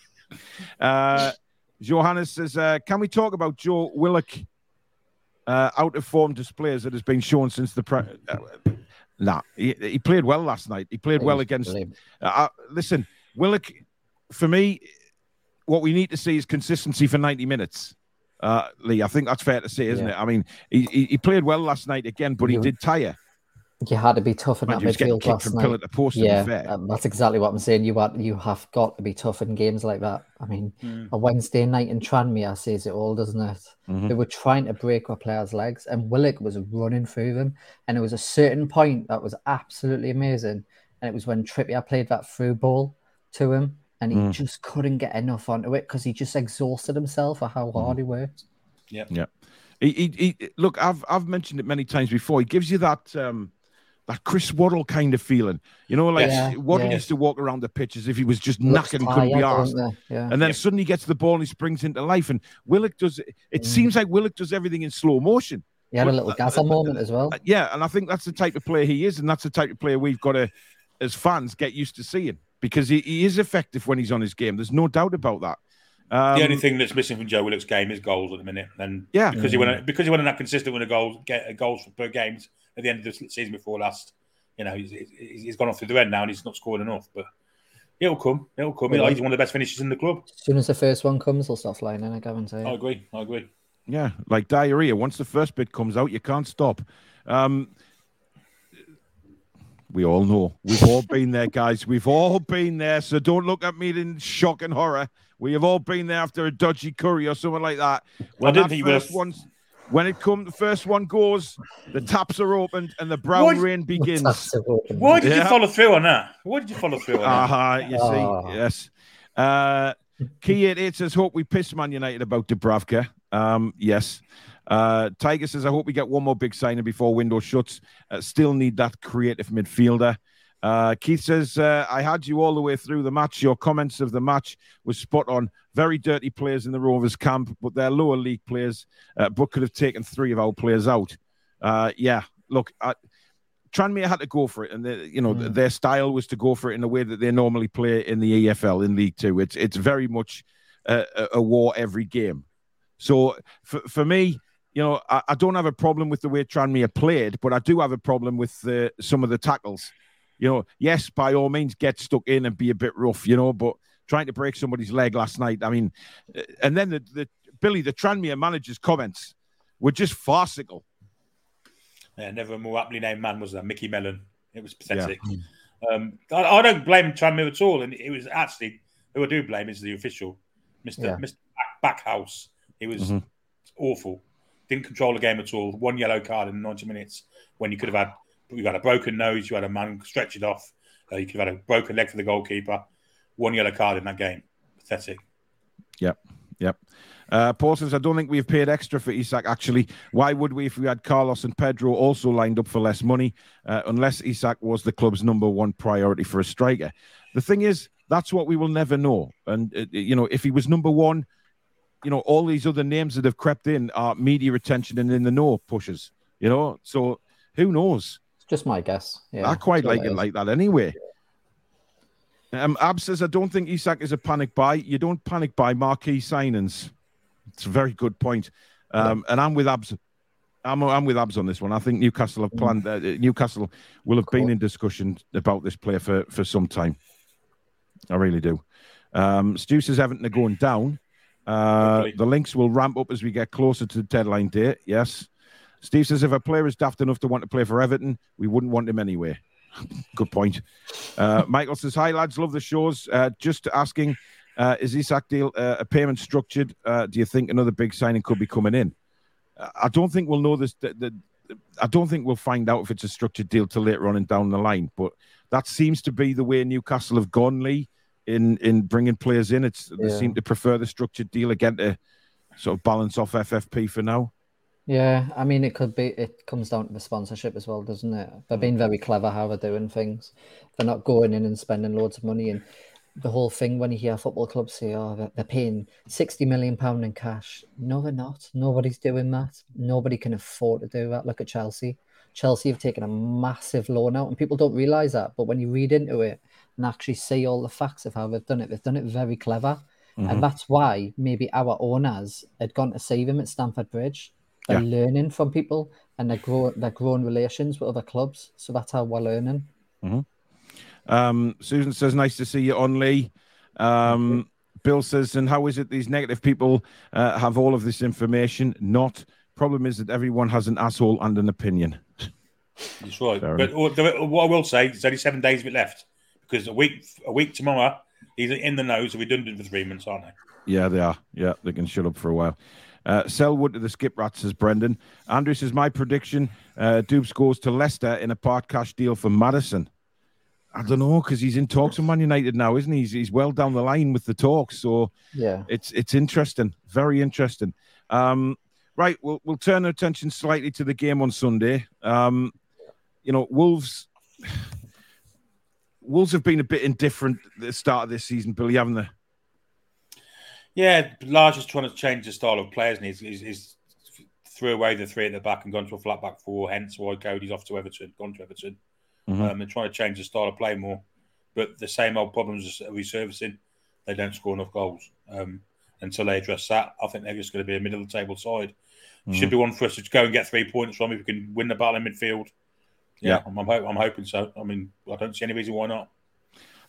uh, Johannes says, uh, can we talk about Joe Willock uh, out of form displays that has been shown since the. Pre- uh, nah, he, he, played well last night. He played well against. Uh, listen, Willock, for me, what we need to see is consistency for 90 minutes uh, Lee. I think that's fair to say, isn't yeah. it? I mean, he, he played well last night again, but he did tire. You had to be tough in that midfield last night. Post, yeah, um, that's exactly what I'm saying. You had, you have got to be tough in games like that. I mean, mm. a Wednesday night in Tranmere says it all, doesn't it? Mm-hmm. They were trying to break our players' legs, and Willock was running through them. And it was a certain point that was absolutely amazing, and it was when Trippier played that through ball to him, and he mm. just couldn't get enough onto it because he just exhausted himself for how hard mm. he worked. Yeah, yeah. He, he, he, look, I've I've mentioned it many times before. He gives you that um, that Chris Waddle kind of feeling. You know, like yeah, Waddle yeah. used to walk around the pitch as if he was just Looks knacking, couldn't be asked. Yeah. And then yeah. suddenly gets the ball and he springs into life. And Willock does it. Mm. seems like Willock does everything in slow motion. He had a little Gazza uh, moment as well. Uh, yeah, and I think that's the type of player he is, and that's the type of player we've got to, as fans, get used to seeing because he, he is effective when he's on his game. There's no doubt about that. Um, the only thing that's missing from Joe Willock's game is goals at the minute, and yeah, because he went because he wasn't that consistent with the goals get goals per games at the end of the season before last. You know, he's, he's gone off through the end now, and he's not scored enough. But it'll come, it'll come. Yeah. He's one of the best finishers in the club. As soon as the first one comes, he'll start flying in. I guarantee. I agree. I agree. Yeah, like diarrhea. Once the first bit comes out, you can't stop. Um, we all know. We've all been there, guys. We've all been there. So don't look at me in shock and horror. We have all been there after a dodgy curry or something like that. When I didn't that first one, when it comes, the first one goes, the taps are opened and the brown what? rain begins. Why did yeah. you follow through on that? Why did you follow through on that? Uh-huh, you see, oh. yes. Uh, Key 88 says, hope we piss Man United about Dubravka. Um, yes. Uh, Tiger says, I hope we get one more big signing before window shuts. Uh, still need that creative midfielder. Uh, Keith says, uh, I had you all the way through the match. Your comments of the match was spot on. Very dirty players in the Rovers camp, but they're lower league players. Uh, but could have taken three of our players out. Uh, yeah, look, I, Tranmere had to go for it, and the, you know mm. their style was to go for it in a way that they normally play in the EFL in League Two. It's it's very much a, a war every game. So for for me, you know, I, I, don't have a problem with the way Tranmere played, but I do have a problem with the, some of the tackles. You know, yes, by all means, get stuck in and be a bit rough, you know, but trying to break somebody's leg last night, I mean, uh, and then the, the Billy, the Tranmere manager's comments were just farcical. Yeah, never a more aptly named man was that, Micky Mellon. It was pathetic. Yeah. Um, I, I, don't blame Tranmere at all, and it was actually who I do blame is the official, Mister yeah. Mister Backhouse. He was mm-hmm. awful didn't control the game at all. One yellow card in 90 minutes when you could have had you had a broken nose, you had a man stretched off, uh, you could have had a broken leg for the goalkeeper. One yellow card in that game. Pathetic. Yep. Yep. Uh, Paul says, I don't think we've paid extra for Isak, actually. Why would we if we had Carlos and Pedro also lined up for less money, uh, unless Isak was the club's number one priority for a striker? The thing is, that's what we will never know. And, uh, you know, if he was number one, you know, all these other names that have crept in are media attention and in the know pushes, you know. So who knows? It's just my guess. Yeah, I quite like it, like that anyway. Um, Ab says, I don't think Isak is a panic buy. You don't panic buy marquee signings. It's a very good point. Um, and I'm with Abs. I'm, I'm with Abs on this one. I think Newcastle have planned. Uh, Newcastle will have been in discussion about this player for, for some time. I really do. Um, Stu says Everton are going down. Uh, the links will ramp up as we get closer to the deadline date. Yes. Steve says if a player is daft enough to want to play for Everton, we wouldn't want him anyway. Good point. Uh, Michael says, Hi, lads. Love the shows. Uh, just asking, uh, is Isak deal uh, a payment structured? Uh, do you think another big signing could be coming in? I don't think we'll know this. The, the, I don't think we'll find out if it's a structured deal till later on and down the line. But that seems to be the way Newcastle have gone, Lee, in in bringing players in. It's yeah. they seem to prefer the structured deal again to sort of balance off FFP for now. Yeah, I mean, it could be. It comes down to the sponsorship as well, doesn't it? They're being very clever how they're doing things. They're not going in and spending loads of money. And the whole thing when you hear football clubs say, "Oh, they're paying sixty million pound in cash," no, they're not. Nobody's doing that. Nobody can afford to do that. Look at Chelsea. Chelsea have taken a massive loan out, and people don't realize that. But when you read into it and actually see all the facts of how they've done it, they've done it very clever. Mm-hmm. And that's why maybe our owners had gone to see them at Stamford Bridge they're yeah. learning from people and they're growing they're growing relations with other clubs. So that's how we're learning. Mm-hmm. Um, Susan says, "Nice to see you on, Lee." Um, Bill says, "And how is it these negative people uh, have all of this information? Not problem is that everyone has an asshole and an opinion." That's right. Fair but what I will say, there's only seven days of it left because a week a week tomorrow, he's in the knows, redundant for three months, aren't they? Yeah, they are. Yeah, they can shut up for a while. Uh, Selwood to the skip rats, says Brendan. Andrew says, My prediction uh, Dupes goes to Leicester in a part cash deal for Maddison. I don't know because he's in talks with Man United now, isn't he? He's, he's well down the line with the talks, so yeah, it's it's interesting, very interesting. Um, right, we'll we'll turn our attention slightly to the game on Sunday. Um, you know, Wolves. Wolves have been a bit indifferent at the start of this season, Billy, haven't they? Yeah, Lage is trying to change the style of players, and he's, he's, he's threw away the three at the back and gone to a flat back four. Hence why Coady's off to Everton, gone to Everton. Mm-hmm. Um, they're trying to change the style of play more, but the same old problems are resurfacing. They don't score enough goals. Um, until they address that, I think they're just going to be a middle of the table side. Mm-hmm. Should be one for us to go and get three points from if we can win the battle in midfield. Yeah, yeah. I'm, I'm, I'm hoping so. I mean, I don't see any reason why not.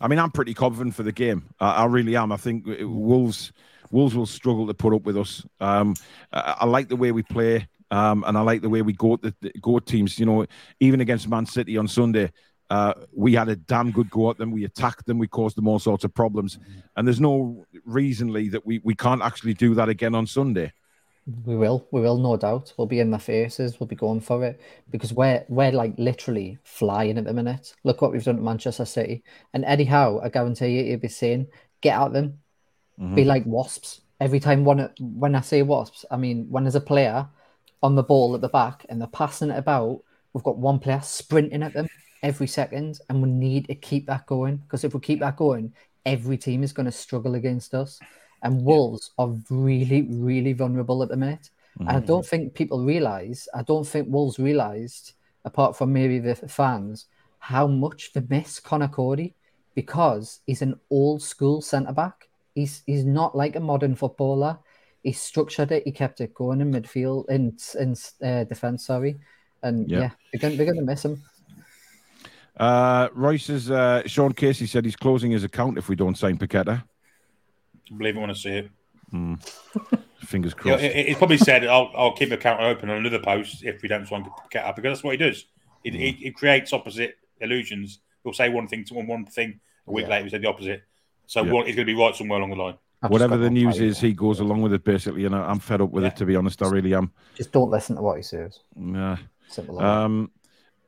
I mean, I'm pretty confident for the game. I, I really am. I think Wolves Wolves will struggle to put up with us. Um, I, I, like the way we play, um, and I like the way we go at the, go at teams. You know, even against Man City on Sunday, uh, we had a damn good go at them. We attacked them. We caused them all sorts of problems, and there's no reasonly that we we can't actually do that again on Sunday. We will, we will, no doubt. We'll be in their faces. We'll be going for it because we're we're like literally flying at the minute. Look what we've done at Manchester City and Eddie Howe. I guarantee you, he'll be saying, "Get at them, mm-hmm. be like wasps. Every time one when I say wasps, I mean when there's a player on the ball at the back and they're passing it about, we've got one player sprinting at them every second, and we need to keep that going because if we keep that going, every team is going to struggle against us. And Wolves yeah. are really, really vulnerable at the minute. Mm-hmm. And I don't think people realize, I don't think Wolves realized, apart from maybe the fans, how much they miss Conor Coady because he's an old school centre back. He's he's not like a modern footballer. He structured it. He kept it going in midfield, in in uh, defense. Sorry, and yeah, yeah they're going they're going to miss him. Uh, Royce's uh, Sean Casey said he's closing his account if we don't sign Paqueta. I believe I want to see it. Mm. Fingers crossed. Yeah, he probably said, I'll, "I'll keep the account open on another post if we don't want to get up, because that's what he does. He, mm. he, he, creates opposite illusions. He'll say one thing to one, one thing a week yeah. later, he said the opposite. So yeah. he's going to be right somewhere along the line. Whatever the news is, he goes along with it. Basically, and I'm fed up with yeah. it. To be honest, I really am. Just don't listen to what he says. Yeah. Um,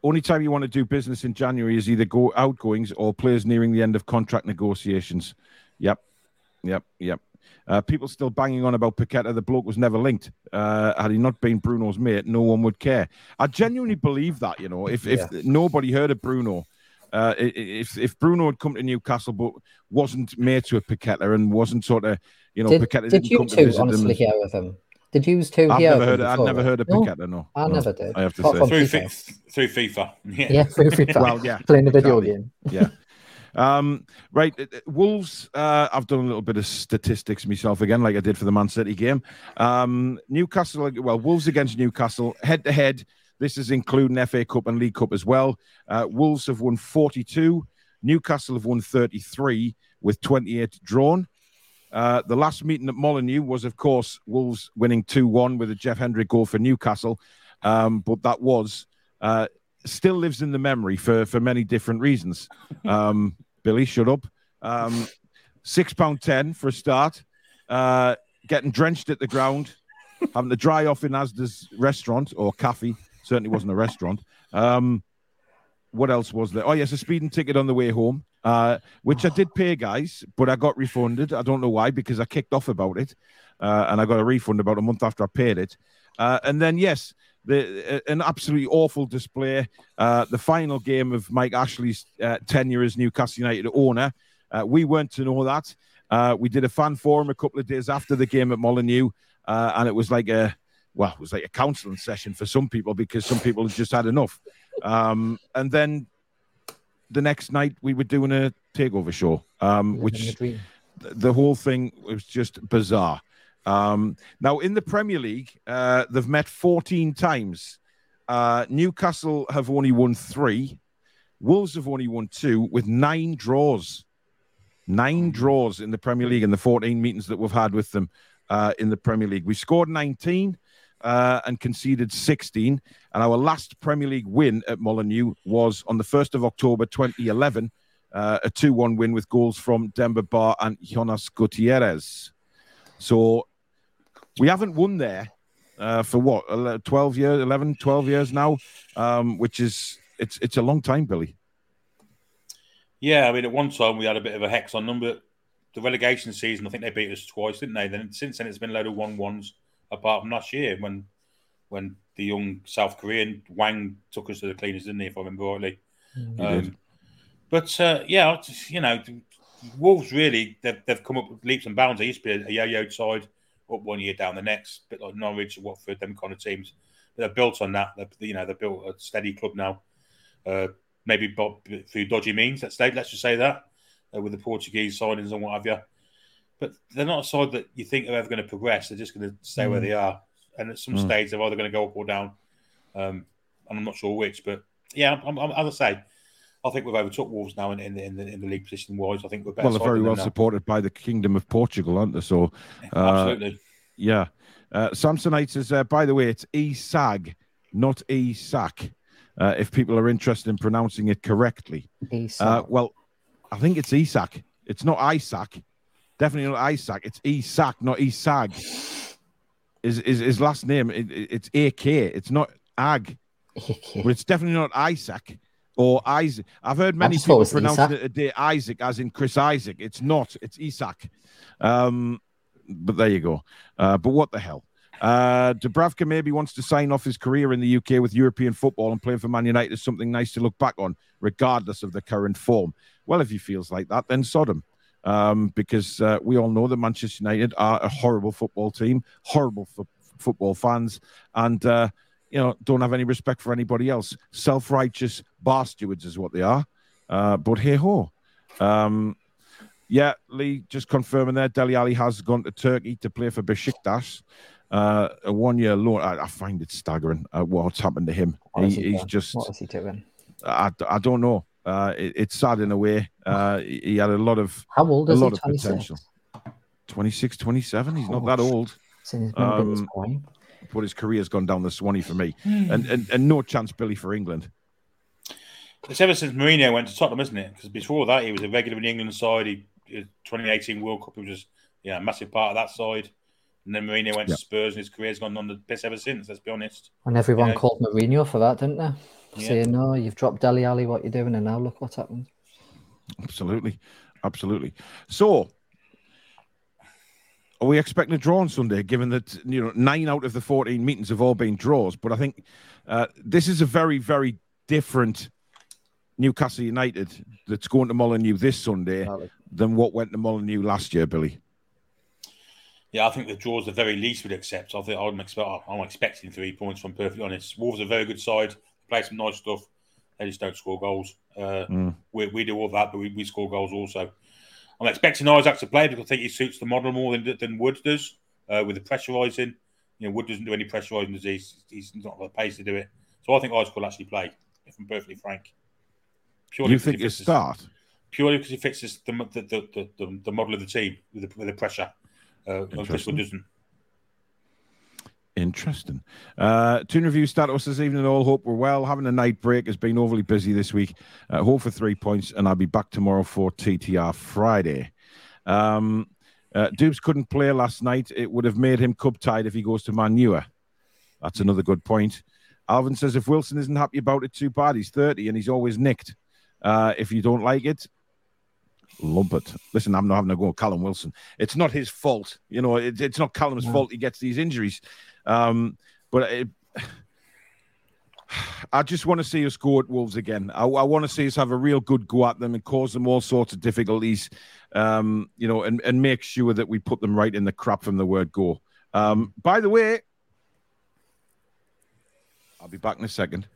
only time you want to do business in January is either go outgoings or players nearing the end of contract negotiations. Yep, yep, yep. Uh, people still banging on about Paqueta. The bloke was never linked. Uh, had he not been Bruno's mate, no one would care. I genuinely believe that. You know, if if nobody heard of Bruno, uh, if if Bruno had come to Newcastle but wasn't mates with Paqueta and wasn't sort of you know did, Paqueta did you two honestly hear of him? Did you two I've hear? Never heard, I've never heard of Paqueta. No, I no, never did. I have to Apart say through, FIFA. through FIFA. Yeah, yeah through FIFA. well, yeah, playing the video game. Yeah. Um, right, uh, uh, Wolves. Uh, I've done a little bit of statistics myself again, like I did for the Man City game. Um, Newcastle. Well, Wolves against Newcastle, head to head. This is including FA Cup and League Cup as well. Uh, Wolves have won 42. Newcastle have won 33 with 28 drawn. Uh, the last meeting at Molineux was, of course, Wolves winning 2 1 with a Jeff Hendrick goal for Newcastle. Um, but that was uh, still lives in the memory for, for many different reasons. Um, Billy, shut up. Um, £6.10 for a start. Uh, getting drenched at the ground. having to dry off in Asda's restaurant or cafe. Certainly wasn't a restaurant. Um, what else was there? Oh, yes, a speeding ticket on the way home, uh, which I did pay, guys, but I got refunded. I don't know why, because I kicked off about it, uh, and I got a refund about a month after I paid it. Uh, and then, yes, the, an absolutely awful display. Uh, the final game of Mike Ashley's uh, tenure as Newcastle United owner. Uh, we weren't to know that. we did a fan forum a couple of days after the game at Molineux, and it was like a well, it was like a counseling session for some people because some people had just had enough. Um, and then the next night we were doing a takeover show, um, which the whole thing was just bizarre. Um, now in the Premier League, uh, they've met 14 times. Uh, Newcastle have only won three. Wolves have only won two, with nine draws. Nine draws in the Premier League in the 14 meetings that we've had with them uh, in the Premier League. We scored 19 uh, and conceded 16. And our last Premier League win at Molineux was on the 1st of October 2011, uh, a 2 1 win with goals from Demba Ba and Jonas Gutierrez. So we haven't won there uh, for what, 12 years, 11, 12 years now, um, which is, it's, it's a long time, Billy. Yeah, I mean, at one time we had a bit of a hex on them, but the relegation season, I think they beat us twice, didn't they? Then since then, it's been a load of one ones apart from last year when when the young South Korean Hwang took us to the cleaners, didn't he? If I remember rightly. Um, but uh, yeah, you know, Wolves really they've, they've come up with leaps and bounds. They used to be a, yo-yo side, up one year, down the next, a bit like Norwich, Watford, them kind of teams. But they're built on that. They're, you know, they're built a steady club now. Uh, maybe through dodgy means. Let's say, let's just say that uh, with the Portuguese signings and what have you but they're not a side that you think are ever going to progress. They're just going to stay mm. where they are, and at some mm. stage they're either going to go up or down. Um, and I'm not sure which, but yeah, I'm, I'm, as I say, I think we've overtook Wolves now in, in, the, in, the, in the league position wise. I think we're better. Well, they're very well supported by the Kingdom of Portugal, aren't they? So, uh, absolutely, yeah. Uh, Samsonite says, uh, by the way, it's ESAG, not ESAC. Uh, if people are interested in pronouncing it correctly, uh, well, I think it's ESAC. It's not ISAC. Definitely not Isaac. It's Isak, not Isag. His, his, his last name, it, it's AK. It's not Ag. but it's definitely not Isaac or Isaac. I've heard many people pronounce Isak. it a day Isaac, as in Chris Isaak. It's not. It's Isak. Um, but there you go. Uh, but what the hell? Uh, Dubravka maybe wants to sign off his career in the UK with European football and playing for Man United is something nice to look back on, regardless of the current form. Well, if he feels like that, then Sodom um, because uh, we all know that Manchester United are a horrible football team, horrible f- football fans, and uh, you know don't have any respect for anybody else. Self-righteous bar stewards is what they are. Uh, but hey ho. Um, yeah, Lee just confirming there. Dele Alli has gone to Turkey to play for Besiktas. Uh, a one-year loan. I, I, find it staggering uh, what's happened to him. He, he he's just. What is he doing? I, I don't know. Uh, it, it's sad in a way. Uh, he had a lot of how old is a lot he? of 26? potential. 26, 27. He's oh, not that old. Um, but his career's gone down the Swanee for me, hmm. and, and and no chance Billy for England. It's ever since Mourinho went to Tottenham, isn't it? Because before that, he was a regular in the England side. He, 2018 World Cup, he was just yeah, a massive part of that side. And then Mourinho went to Spurs, and his career's gone on the piss ever since. Let's be honest. And everyone you know? called Mourinho for that, didn't they? yeah. saying, "No, you've dropped Dele Alli. What you're doing?" And now look what's happened. Absolutely, absolutely. So, are we expecting a draw on Sunday? Given that you know nine out of the fourteen meetings have all been draws, but I think uh, this is a very, very different Newcastle United that's going to Molineux this Sunday than what went to Molineux last year, Billy. Yeah, I think the draws the very least would accept. I think I'm, expect, I'm expecting three points. From perfectly honest, Wolves are a very good side play some nice stuff. They just don't score goals. Uh, mm. we, we do all that, but we, we score goals also. I'm expecting Isak to play because I think he suits the model more than, than Wood does uh, with the pressurising. You know, Wood doesn't do any pressurising. He's, he's not got the pace to do it. So I think Isak will actually play, if I'm perfectly frank. Purely you think he start? Purely because he fixes the, the, the, the, the model of the team with the, with the pressure. Uh, this one doesn't. Interesting. Uh, Toon Review start us this evening. All hope we're well. Having a night break has been overly busy this week. Uh, hope for three points, and I'll be back tomorrow for TTR Friday. Um, Uh, Dupes couldn't play last night. It would have made him cup tied if he goes to Manua. That's another good point. Alvin says if Wilson isn't happy about it too bad, he's 30 and he's always nicked. Uh, if you don't like it, lump it. Listen, I'm not having to go Callum Wilson. It's not his fault. You know, it, it's not Callum's fault he gets these injuries. Um, but it, I just want to see us go at Wolves again. I, I, want to see us have a real good go at them and cause them all sorts of difficulties, um, you know, and, and make sure that we put them right in the crap from the word go. Um, by the way, I'll be back in a second.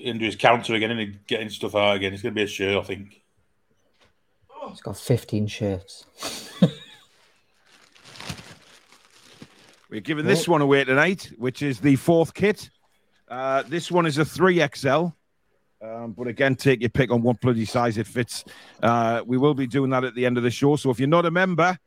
into his counter again and getting stuff out again. It's going to be a shirt, I think. He's got 15 shirts. We're giving this one away tonight, which is the fourth kit. Uh, this one is a 3XL. Um, but again, take your pick on what bloody size it fits. Uh, we will be doing that at the end of the show. So if you're not a member,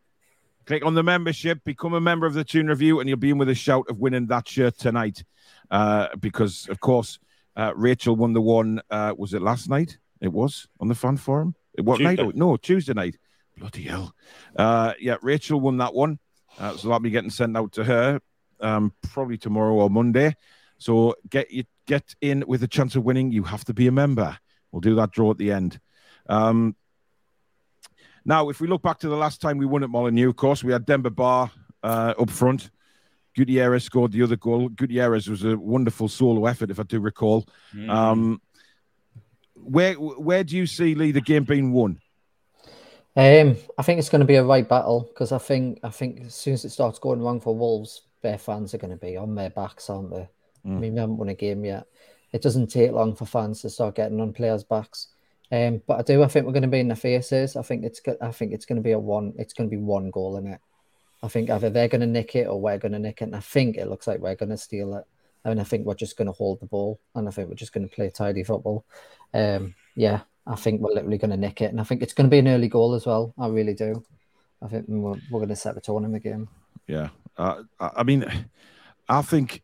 click on the membership, become a member of the Toon Review, and you'll be in with a shout of winning that shirt tonight. Uh, because, of course, uh, Rachel won the one. Uh, was it last night? It was on the fan forum. What Tuesday. night? No, Tuesday night. Bloody hell. Uh, yeah, Rachel won that one. Uh, so that'll be getting sent out to her um, probably tomorrow or Monday. So get you get in with a chance of winning. You have to be a member. We'll do that draw at the end. Um, now, if we look back to the last time we won at Molineux, of course, we had Demba Ba uh, up front. Gutierrez scored the other goal. Gutierrez was a wonderful solo effort, if I do recall. Mm. Um, where where do you see Lee the game being won? Um, I think it's going to be a right battle because I think I think as soon as it starts going wrong for Wolves, their fans are going to be on their backs, aren't they? Mm. I mean, we haven't won a game yet. It doesn't take long for fans to start getting on players' backs. Um, but I do. I think we're going to be in the faces. I think it's. I think it's going to be a one. It's going to be one goal in it. I think either they're going to nick it or we're going to nick it. And I think it looks like we're going to steal it. I And I think we're just going to hold the ball. And I think we're just going to play tidy football. Um, yeah, I think we're literally going to nick it. And I think it's going to be an early goal as well. I really do. I think we're, we're going to set the tone in the game. Yeah. Uh, I mean, I think.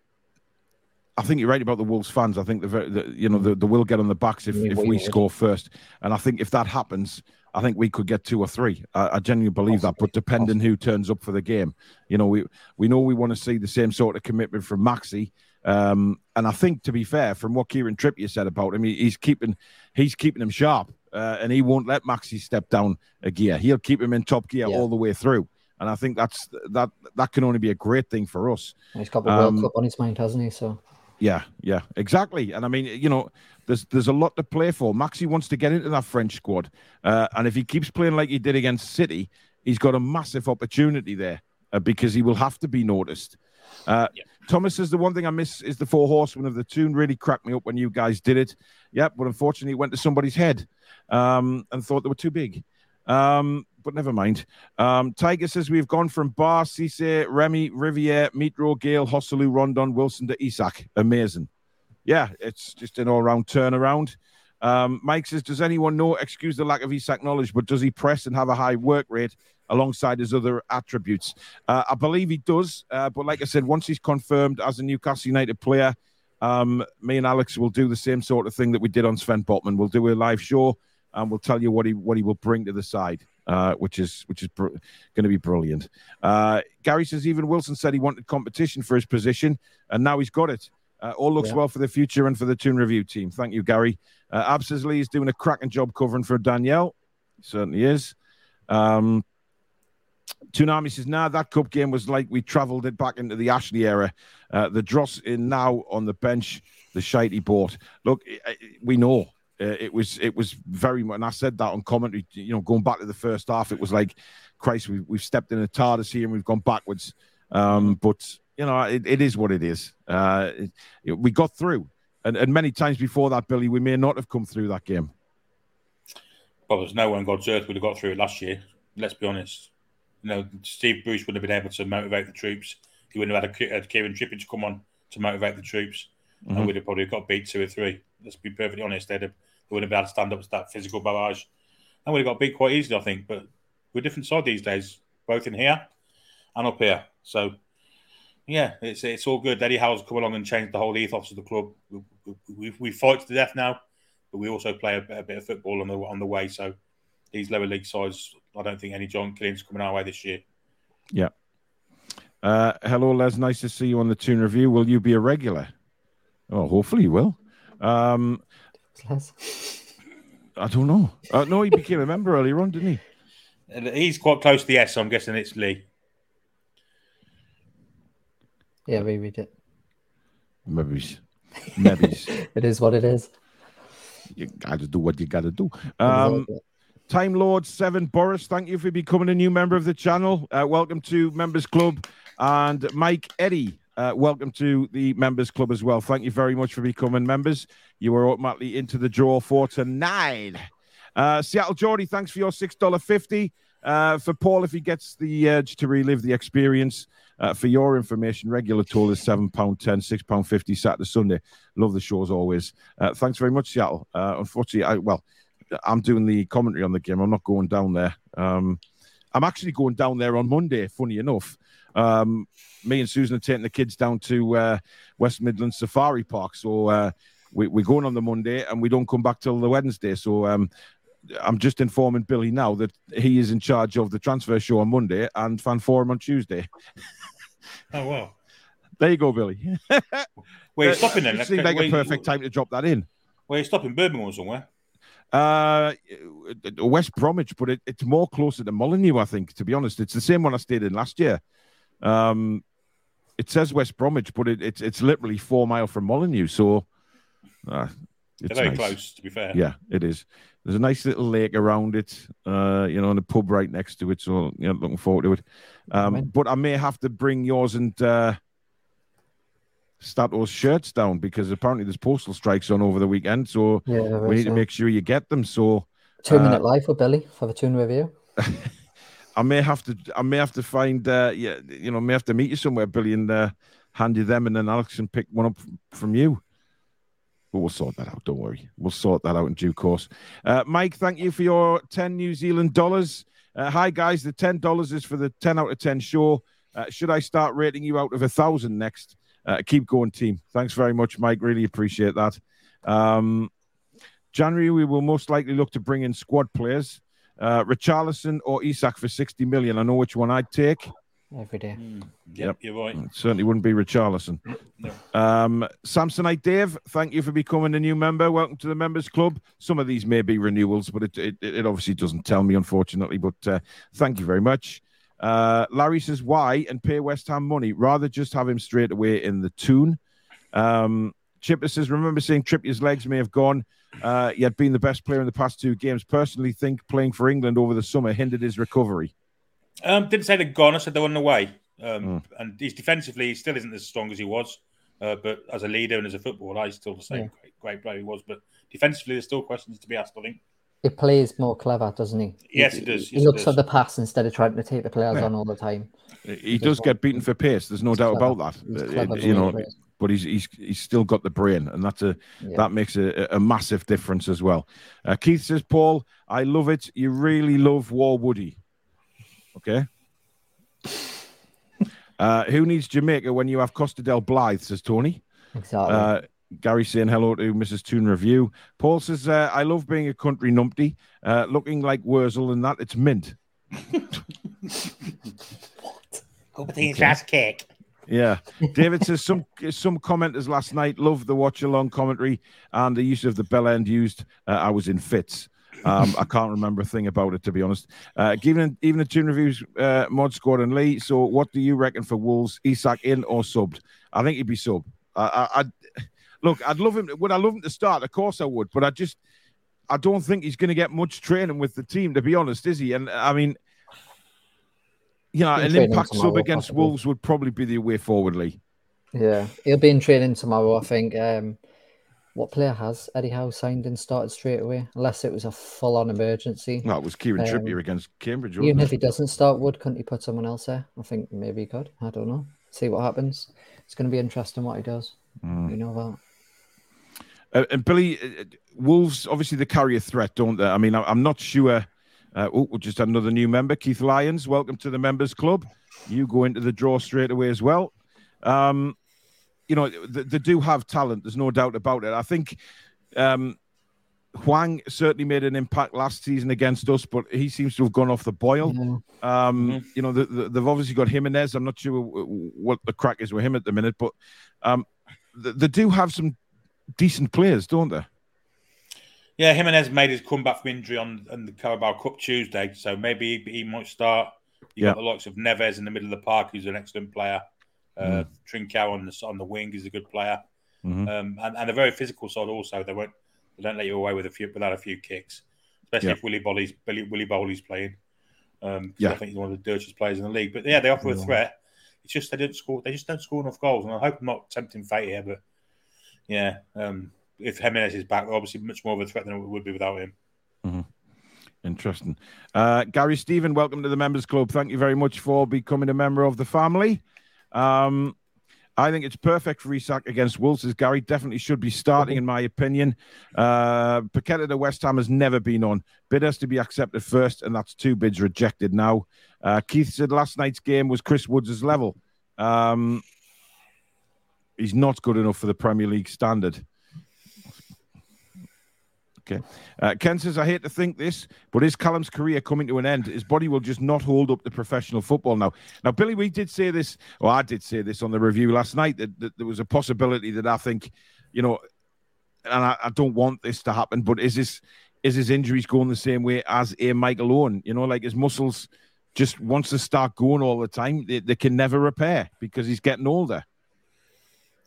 I think you're right about the Wolves fans. I think the, the you know the, the will get on the backs if, if we score first, and I think if that happens, I think we could get two or three. I, I genuinely believe Possibly. that, but depending Possibly. who turns up for the game, you know, we we know we want to see the same sort of commitment from Maxi. Um, and I think, to be fair, from what Kieran Trippier said about him, he's keeping he's keeping him sharp, uh, and he won't let Maxi step down a gear. He'll keep him in top gear yeah. all the way through. And I think that's that that can only be a great thing for us. He's got the World um, Cup on his mind, hasn't he? So yeah, yeah, exactly. And I mean, you know, there's there's a lot to play for. Maxi wants to get into that French squad, uh, and if he keeps playing like he did against City, he's got a massive opportunity there uh, because he will have to be noticed. Uh, yeah. Thomas says the one thing I miss is the four horsemen of the Toon. Really cracked me up when you guys did it. Yep, but unfortunately, it went to somebody's head um, and thought they were too big. Um, but never mind. Um, Tiger says we've gone from Ba, Cisse, Remy, Riviere, Mitro, Gayle, Joselu, Rondon, Wilson to Isak. Amazing. Yeah, it's just an all round turnaround. Um, Mike says, Does anyone know? Excuse the lack of Isak knowledge, but does he press and have a high work rate alongside his other attributes? Uh, I believe he does. Uh, but like I said, once he's confirmed as a Newcastle United player, um, me and Alex will do the same sort of thing that we did on Sven Botman. We'll do a live show and we'll tell you what he what he will bring to the side uh, which is which is br- going to be brilliant. Uh, Gary says even Wilson said he wanted competition for his position, and now he's got it. Uh, all looks yeah. well for the future and for the Toon Review team. Thank you, Gary. Uh, Abs Lee is doing a cracking job covering for Danielle. Certainly is. Um, Toonami says, nah, that cup game was like we travelled it back into the Ashley era. Uh, the Dross in now on the bench, the shite he bought. Look, we know uh, it was it was very much, and I said that on commentary. You know, going back to the first half, it was like, Christ, we, we've stepped in a TARDIS here and we've gone backwards. Um, but you know, it, it is what it is. Uh, it, it, we got through, and, and many times before that, Billy, we may not have come through that game. Well, there's no one on God's earth would have got through it last year. Let's be honest. You know, Steve Bruce wouldn't have been able to motivate the troops. He wouldn't have had, a, had Kieran Trippier to come on to motivate the troops, mm-hmm. and we'd have probably got beat two or three. Let's be perfectly honest. They'd have they wouldn't have been able to stand up to that physical barrage. And we'd have got beat quite easily, I think. But we're a different side these days, both in here and up here. So, yeah, it's it's all good. Eddie Howe's come along and changed the whole ethos of the club. We, we, we, we fight to the death now, but but we also play a, a, bit of football on the on the way. So these lower league sides, I don't think any John Killian's coming our way this year. Yeah. Uh, hello, Les. Nice to see you on the Toon Review. Will you be a regular? Oh, hopefully you will. Um, I don't know. Uh, no, he became a member earlier on, didn't he? He's quite close to the S, so I'm guessing it's Lee. Yeah, reread it. Maybe. Maybe. it is what it is. You got to do what you got to do. Um, Time Lord Seven Boris, thank you for becoming a new member of the channel. Uh, welcome to Members Club, and Mike Eddie. Uh, welcome to the members club as well. Thank you very much for becoming members. You are automatically into the draw for tonight. Uh, Seattle Geordie, thanks for your six dollar fifty. Uh, for Paul, if he gets the urge to relive the experience, uh, for your information, regular toll is seven pound ten, six pound fifty Saturday Sunday. Love the show as always. Uh, thanks very much, Seattle. Uh, unfortunately, I well, I'm doing the commentary on the game. I'm not going down there. Um, I'm actually going down there on Monday. Funny enough, um, me and Susan are taking the kids down to uh, West Midlands Safari Park. So uh, we, are going on the Monday and we don't come back till the Wednesday. So um, I'm just informing Billy now that he is in charge of the transfer show on Monday and Fan Forum on Tuesday. oh, wow. There you go, Billy. Where are you stopping then? Seems like a perfect time to drop that in. Where are you stopping? Birmingham or somewhere? Uh, West Bromwich, but it, it's more closer to Molineux, I think. To be honest, it's the same one I stayed in last year. Um, it says West Bromwich, but it, it's it's literally four mile from Molineux. So uh, it's very nice. close, to be fair. Yeah, it is. There's a nice little lake around it, uh, you know, and a pub right next to it. So, you know, looking forward to it. Um, but I may have to bring yours and uh, Stato's shirts down because apparently there's postal strikes on over the weekend. So yeah, we need so. to make sure you get them. So two minute uh, live for Billy for the Toon Review. I may have to I may have to find uh yeah you know may have to meet you somewhere, Billy, and uh, hand you them, and then Alex can pick one up from you. But we'll sort that out. Don't worry. We'll sort that out in due course. Uh, Mike, thank you for your ten New Zealand dollars. Uh, hi guys, the ten dollars is for the ten out of ten show. Uh, should I start rating you out of a thousand next? Uh, keep going, team. Thanks very much, Mike. Really appreciate that. Um, January, we will most likely look to bring in squad players uh, Richarlison or Isak for 60 million. I know which one I'd take. Every day. Mm, yep, yep, you're right. It certainly wouldn't be Richarlison. No. Um, Samsonite Dave, thank you for becoming a new member. Welcome to the members club. Some of these may be renewals, but it, it, it obviously doesn't tell me, unfortunately. But uh, thank you very much. Uh, Larry says, why and pay West Ham money? Rather just have him straight away in the Toon. Um, Chipper says, remember saying Trippier's legs may have gone. Uh, he had been the best player in the past two games. Personally, think playing for England over the summer hindered his recovery. Um, didn't say they're gone. I said they were on the way. Um, mm. And he's defensively, he still isn't as strong as he was. Uh, but as a leader and as a footballer, he's still the same yeah. great, great player he was. But defensively, there's still questions to be asked, I think. He plays more clever, doesn't he? Yes, he, does. Yes, he looks at the pass instead of trying to take the players yeah. on all the time. He, he does get beaten for pace. There's no doubt clever. about that. Uh, you know, but he's he's he's still got the brain, and that's a yeah. that makes a, a massive difference as well. Uh, Keith says, Paul, I love it. You really love War Woody. Okay. Uh, who needs Jamaica when you have Costa del Blythe? Says Tony. Exactly. Uh, Gary saying hello to Mrs. Toon Review. Paul says, uh, I love being a country numpty, uh, looking like Wurzel and that. It's mint. what? Hope it's just cake. Yeah, David says some some commenters last night loved the watch along commentary and the use of the bell end used. Uh, I was in fits. Um, I can't remember a thing about it to be honest. Uh, given even the Toon reviews, uh, mod scored and Lee. So, what do you reckon for Wolves? Isak in or subbed? I think he'd be sub. I, I, look. I'd love him. Would I love him to start? Of course I would. But I just I don't think he's going to get much training with the team. To be honest, is he? And I mean yeah, an impact sub against possibly. Wolves would probably be the way forward, Lee. Yeah, he'll be in training tomorrow. I think. Um, what player has Eddie Howe signed and started straight away? Unless it was a full-on emergency. No, it was Kieran um, Trippier against Cambridge. Even if he doesn't start Wood, couldn't he put someone else there? I think maybe he could. I don't know. See what happens. It's going to be interesting what he does. Mm. You know that. Uh, and Billy, uh, Wolves obviously they carry a threat, don't they? I mean, I'm not sure uh, oh, just another new member, Keith Lyons. Welcome to the members club. You go into the draw straight away as well. Um, you know, they, they, do have talent. There's no doubt about it. I think um, Hwang certainly made an impact last season against us, but he seems to have gone off the boil. Yeah. Um, mm-hmm. You know, the, the, they've obviously got Jimenez. I'm not sure what the crack is with him at the minute, but um, they, they do have some decent players, don't they? Yeah, Jimenez made his comeback from injury on, on the Carabao Cup Tuesday, so maybe he, he might start. You yeah. got the likes of Neves in the middle of the park, who's an excellent player. Uh, mm. Trincao on the on the wing is a good player, mm-hmm. um, and, and a very physical side also. They won't they don't let you away with a few without a few kicks, especially yeah. if Willy Boly's Billy, Willy Boly's playing. Um, yeah. I think he's one of the dirtiest players in the league. But yeah, they offer a threat. It's just they didn't score. They just don't score enough goals. And I hope I'm not tempting fate here, but yeah, um, if Jimenez is back, obviously much more of a threat than it would be without him. Mm-hmm. Interesting. Uh, Gary Stephen, welcome to the Members Club. Thank you very much for becoming a member of the family. Um, I think it's perfect for Isak against Wolves. As Gary definitely should be starting, in my opinion. Uh, Paqueta to West Ham has never been on. Bid has to be accepted first, and that's two bids rejected now. Uh, Keith said last night's game was Chris Woods' level. Um, he's not good enough for the Premier League standard. Okay. Uh, Ken says, I hate to think this, but is Callum's career coming to an end? His body will just not hold up to professional football now. Now, Billy, we did say this, or I did say this on the review last night, that, that there was a possibility that I think, you know, and I, I, don't want this to happen, but is this is his injuries going the same way as a Michael Owen? You know, like his muscles just wants to start going all the time, they, they can never repair because he's getting older.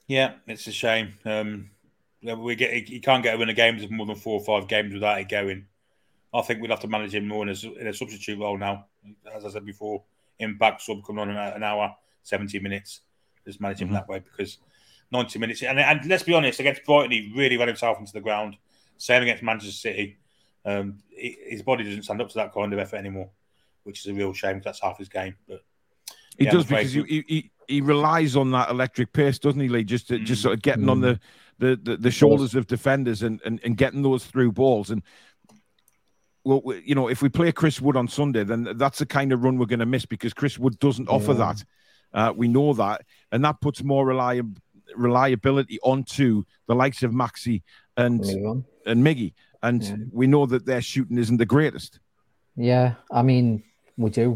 Yeah, it's a shame. Um, we get he can't get a win a games of more than four or five games without it going. I think we'd have to manage him more in a, in a substitute role now. As I said before, impact sub coming on in an hour, seventy minutes. Just manage him mm-hmm. that way because ninety minutes. And, and let's be honest, against Brighton, he really ran himself into the ground. Same against Manchester City. Um, his body doesn't stand up to that kind of effort anymore, which is a real shame because that's half his game. But he yeah, does because he, he, he relies on that electric pace, doesn't he, Lee? Just to, mm. just sort of getting mm. on the the, the, the shoulders of defenders and, and, and getting those through balls. And well, you know, if we play Chris Wood on Sunday, then that's the kind of run we're going to miss because Chris Wood doesn't yeah. offer that. Uh, we know that, and that puts more reliab- reliability onto the likes of Maxi and and Miggy, and yeah. we know that their shooting isn't the greatest. Yeah, I mean, we do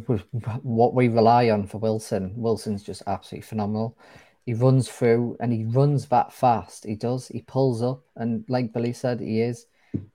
what we rely on for Wilson. Wilson's just absolutely phenomenal he runs through and he runs that fast. He does. He pulls up, and like Billy said, he is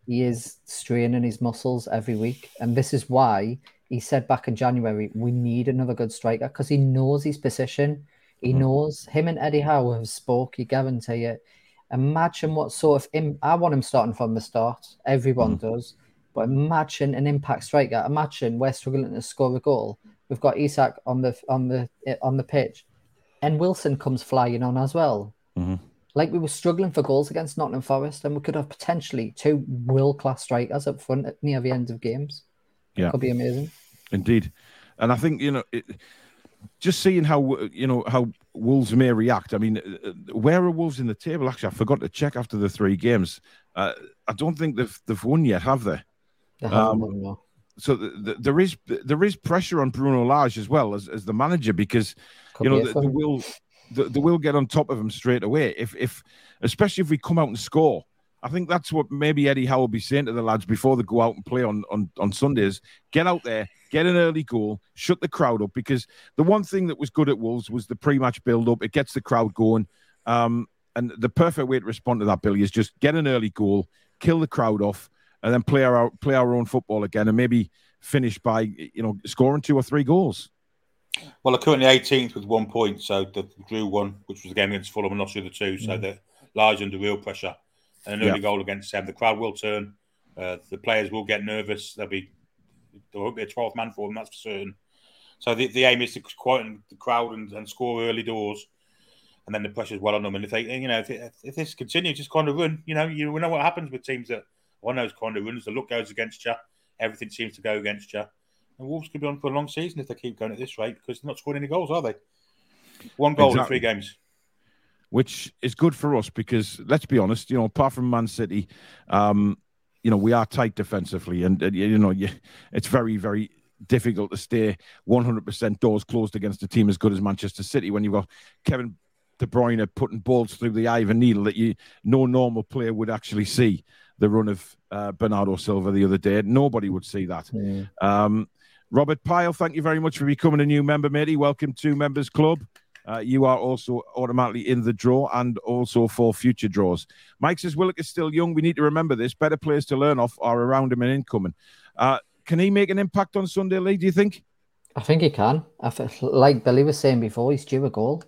he is straining his muscles every week, and this is why he said back in January we need another good striker because he knows his position. He mm-hmm. knows him and Eddie Howe have spoke. You guarantee it. Imagine what sort of Im- I want him starting from the start. Everyone mm-hmm. does, but imagine an impact striker. Imagine we're struggling to score a goal. We've got Isak on the on the on the pitch and Wilson comes flying on as well. Mm-hmm. Like we were struggling for goals against Nottingham Forest, and we could have potentially two world class strikers up front at near the end of games. Yeah, could be amazing. Indeed, and I think you know, it, just seeing how you know how Wolves may react. I mean, uh, where are Wolves in the table? Actually, I forgot to check after the three games. Uh, I don't think they've they've won yet, have they? They um, won, So the, the, there is there is pressure on Bruno Lage as well as, as the manager because could you know, they, they will they, they, will get on top of him straight away. If if especially if we come out and score. I think that's what maybe Eddie Howe will be saying to the lads before they go out and play on, on, on Sundays. Get out there, get an early goal, shut the crowd up. Because the one thing that was good at Wolves was the pre-match build-up. It gets the crowd going. Um, and the perfect way to respond to that, Billy, is just get an early goal, kill the crowd off, and then play our play our own football again, and maybe finish by you know scoring two or three goals. Well, they're currently 18th with one point, so they drew one, which was the game against Fulham and not the other two. So mm. they're large under real pressure. And an early yeah. goal against them. The crowd will turn. Uh, the players will get nervous. There'll be there won't be a 12th man for them, that's for certain. So the, the aim is to quieten the crowd and, and score early doors, and then the pressure's well on them. And if they, you know, if, it, if this continues, just kind of run, you know, you we know what happens with teams that on those kind of runs. The luck goes against you. Everything seems to go against you. And Wolves could be on for a long season if they keep going at this rate because they're not scoring any goals, are they? One goal exactly. in three games. Which is good for us because let's be honest, you know, apart from Man City, um, you know, we are tight defensively, and, and you know, you, it's very, very difficult to stay 100% doors closed against a team as good as Manchester City when you've got Kevin De Bruyne putting balls through the eye of a needle that you no normal player would actually see. The run of uh, Bernardo Silva the other day. Nobody would see that. Mm. Um, Robert Pyle, thank you very much for becoming a new member, matey. Welcome to Members Club. Uh, you are also automatically in the draw and also for future draws. Mike says Willock is still young. We need to remember this. Better players to learn off are around him and incoming. Uh, can he make an impact on Sunday, Lee? Do you think? I think he can. I th- like Billy was saying before, he's due a goal.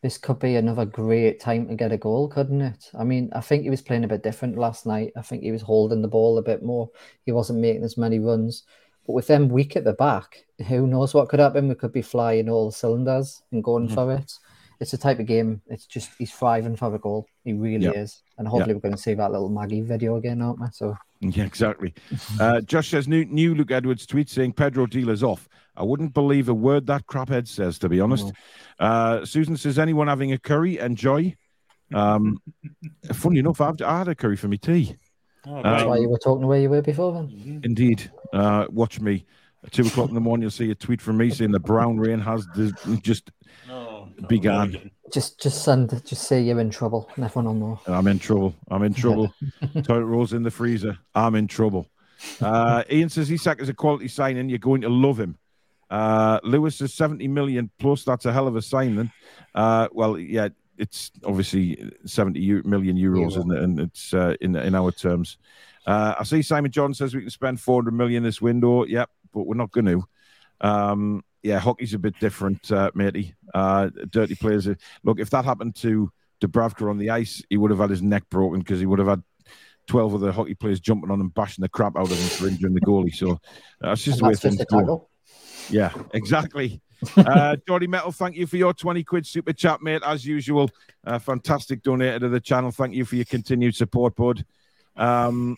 This could be another great time to get a goal, couldn't it? I mean, I think he was playing a bit different last night. I think he was holding the ball a bit more. He wasn't making as many runs. But with them weak at the back, who knows what could happen? We could be flying all cylinders and going Mhm. for it. It's a type of game. It's just he's thriving for the goal. He really Yeah. is. And hopefully we're going to see that little Maggie video again, aren't we? So Yeah, exactly. Uh, Josh says new, new Luke Edwards tweet saying Pedro dealers off. I wouldn't believe a word that craphead says, to be honest. Uh, Susan says anyone having a curry, enjoy. Um, funny enough, I've, I had a curry for my tea. Oh, that's Um, why you were talking the way you were before then. Indeed. Uh, watch me. At two o'clock in the morning, you'll see a tweet from me saying the brown rain has the, just. Oh, began. Just just send just say you're in trouble and everyone will know. I'm in trouble. I'm in trouble. Toilet rolls in the freezer. I'm in trouble. Uh, Ian says Isak is a quality signing. You're going to love him. Uh, Lewis is 70 million plus. That's a hell of a signing. Uh, well, yeah, it's obviously 70 million euros, Euro. isn't it? And it's uh, in in our terms. Uh, I see Simon John says we can spend 400 million this window. Yep, but we're not going to. Um, yeah, hockey's a bit different, uh, matey. Uh, dirty players. Look, if that happened to Dubravka on the ice, he would have had his neck broken because he would have had 12 other hockey players jumping on him, bashing the crap out of him for injuring the goalie. So uh, that's just And the way things go. Yeah, exactly. uh, Jordy Metal, thank you for your 20 quid super chat, mate, as usual. Uh, fantastic donator to the channel. Thank you for your continued support, bud. Um,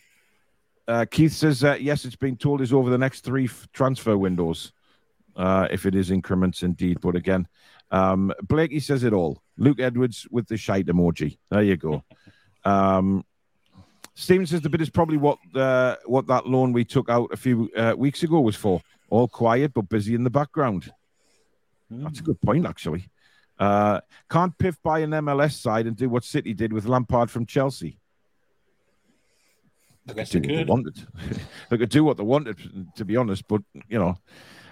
uh, Keith says, uh, yes, it's been told is over the next three f- transfer windows, uh, if it is increments indeed. But again, um, Blakey says it all. Luke Edwards with the shite emoji. There you go. Um, Steven says the bid is probably what uh, what that loan we took out a few uh, weeks ago was for. All quiet but busy in the background. That's a good point, actually. Uh, can't PIF buy an MLS side and do what City did with Lampard from Chelsea? I guess they what they could. wanted. they could do what they wanted, to be honest. But you know,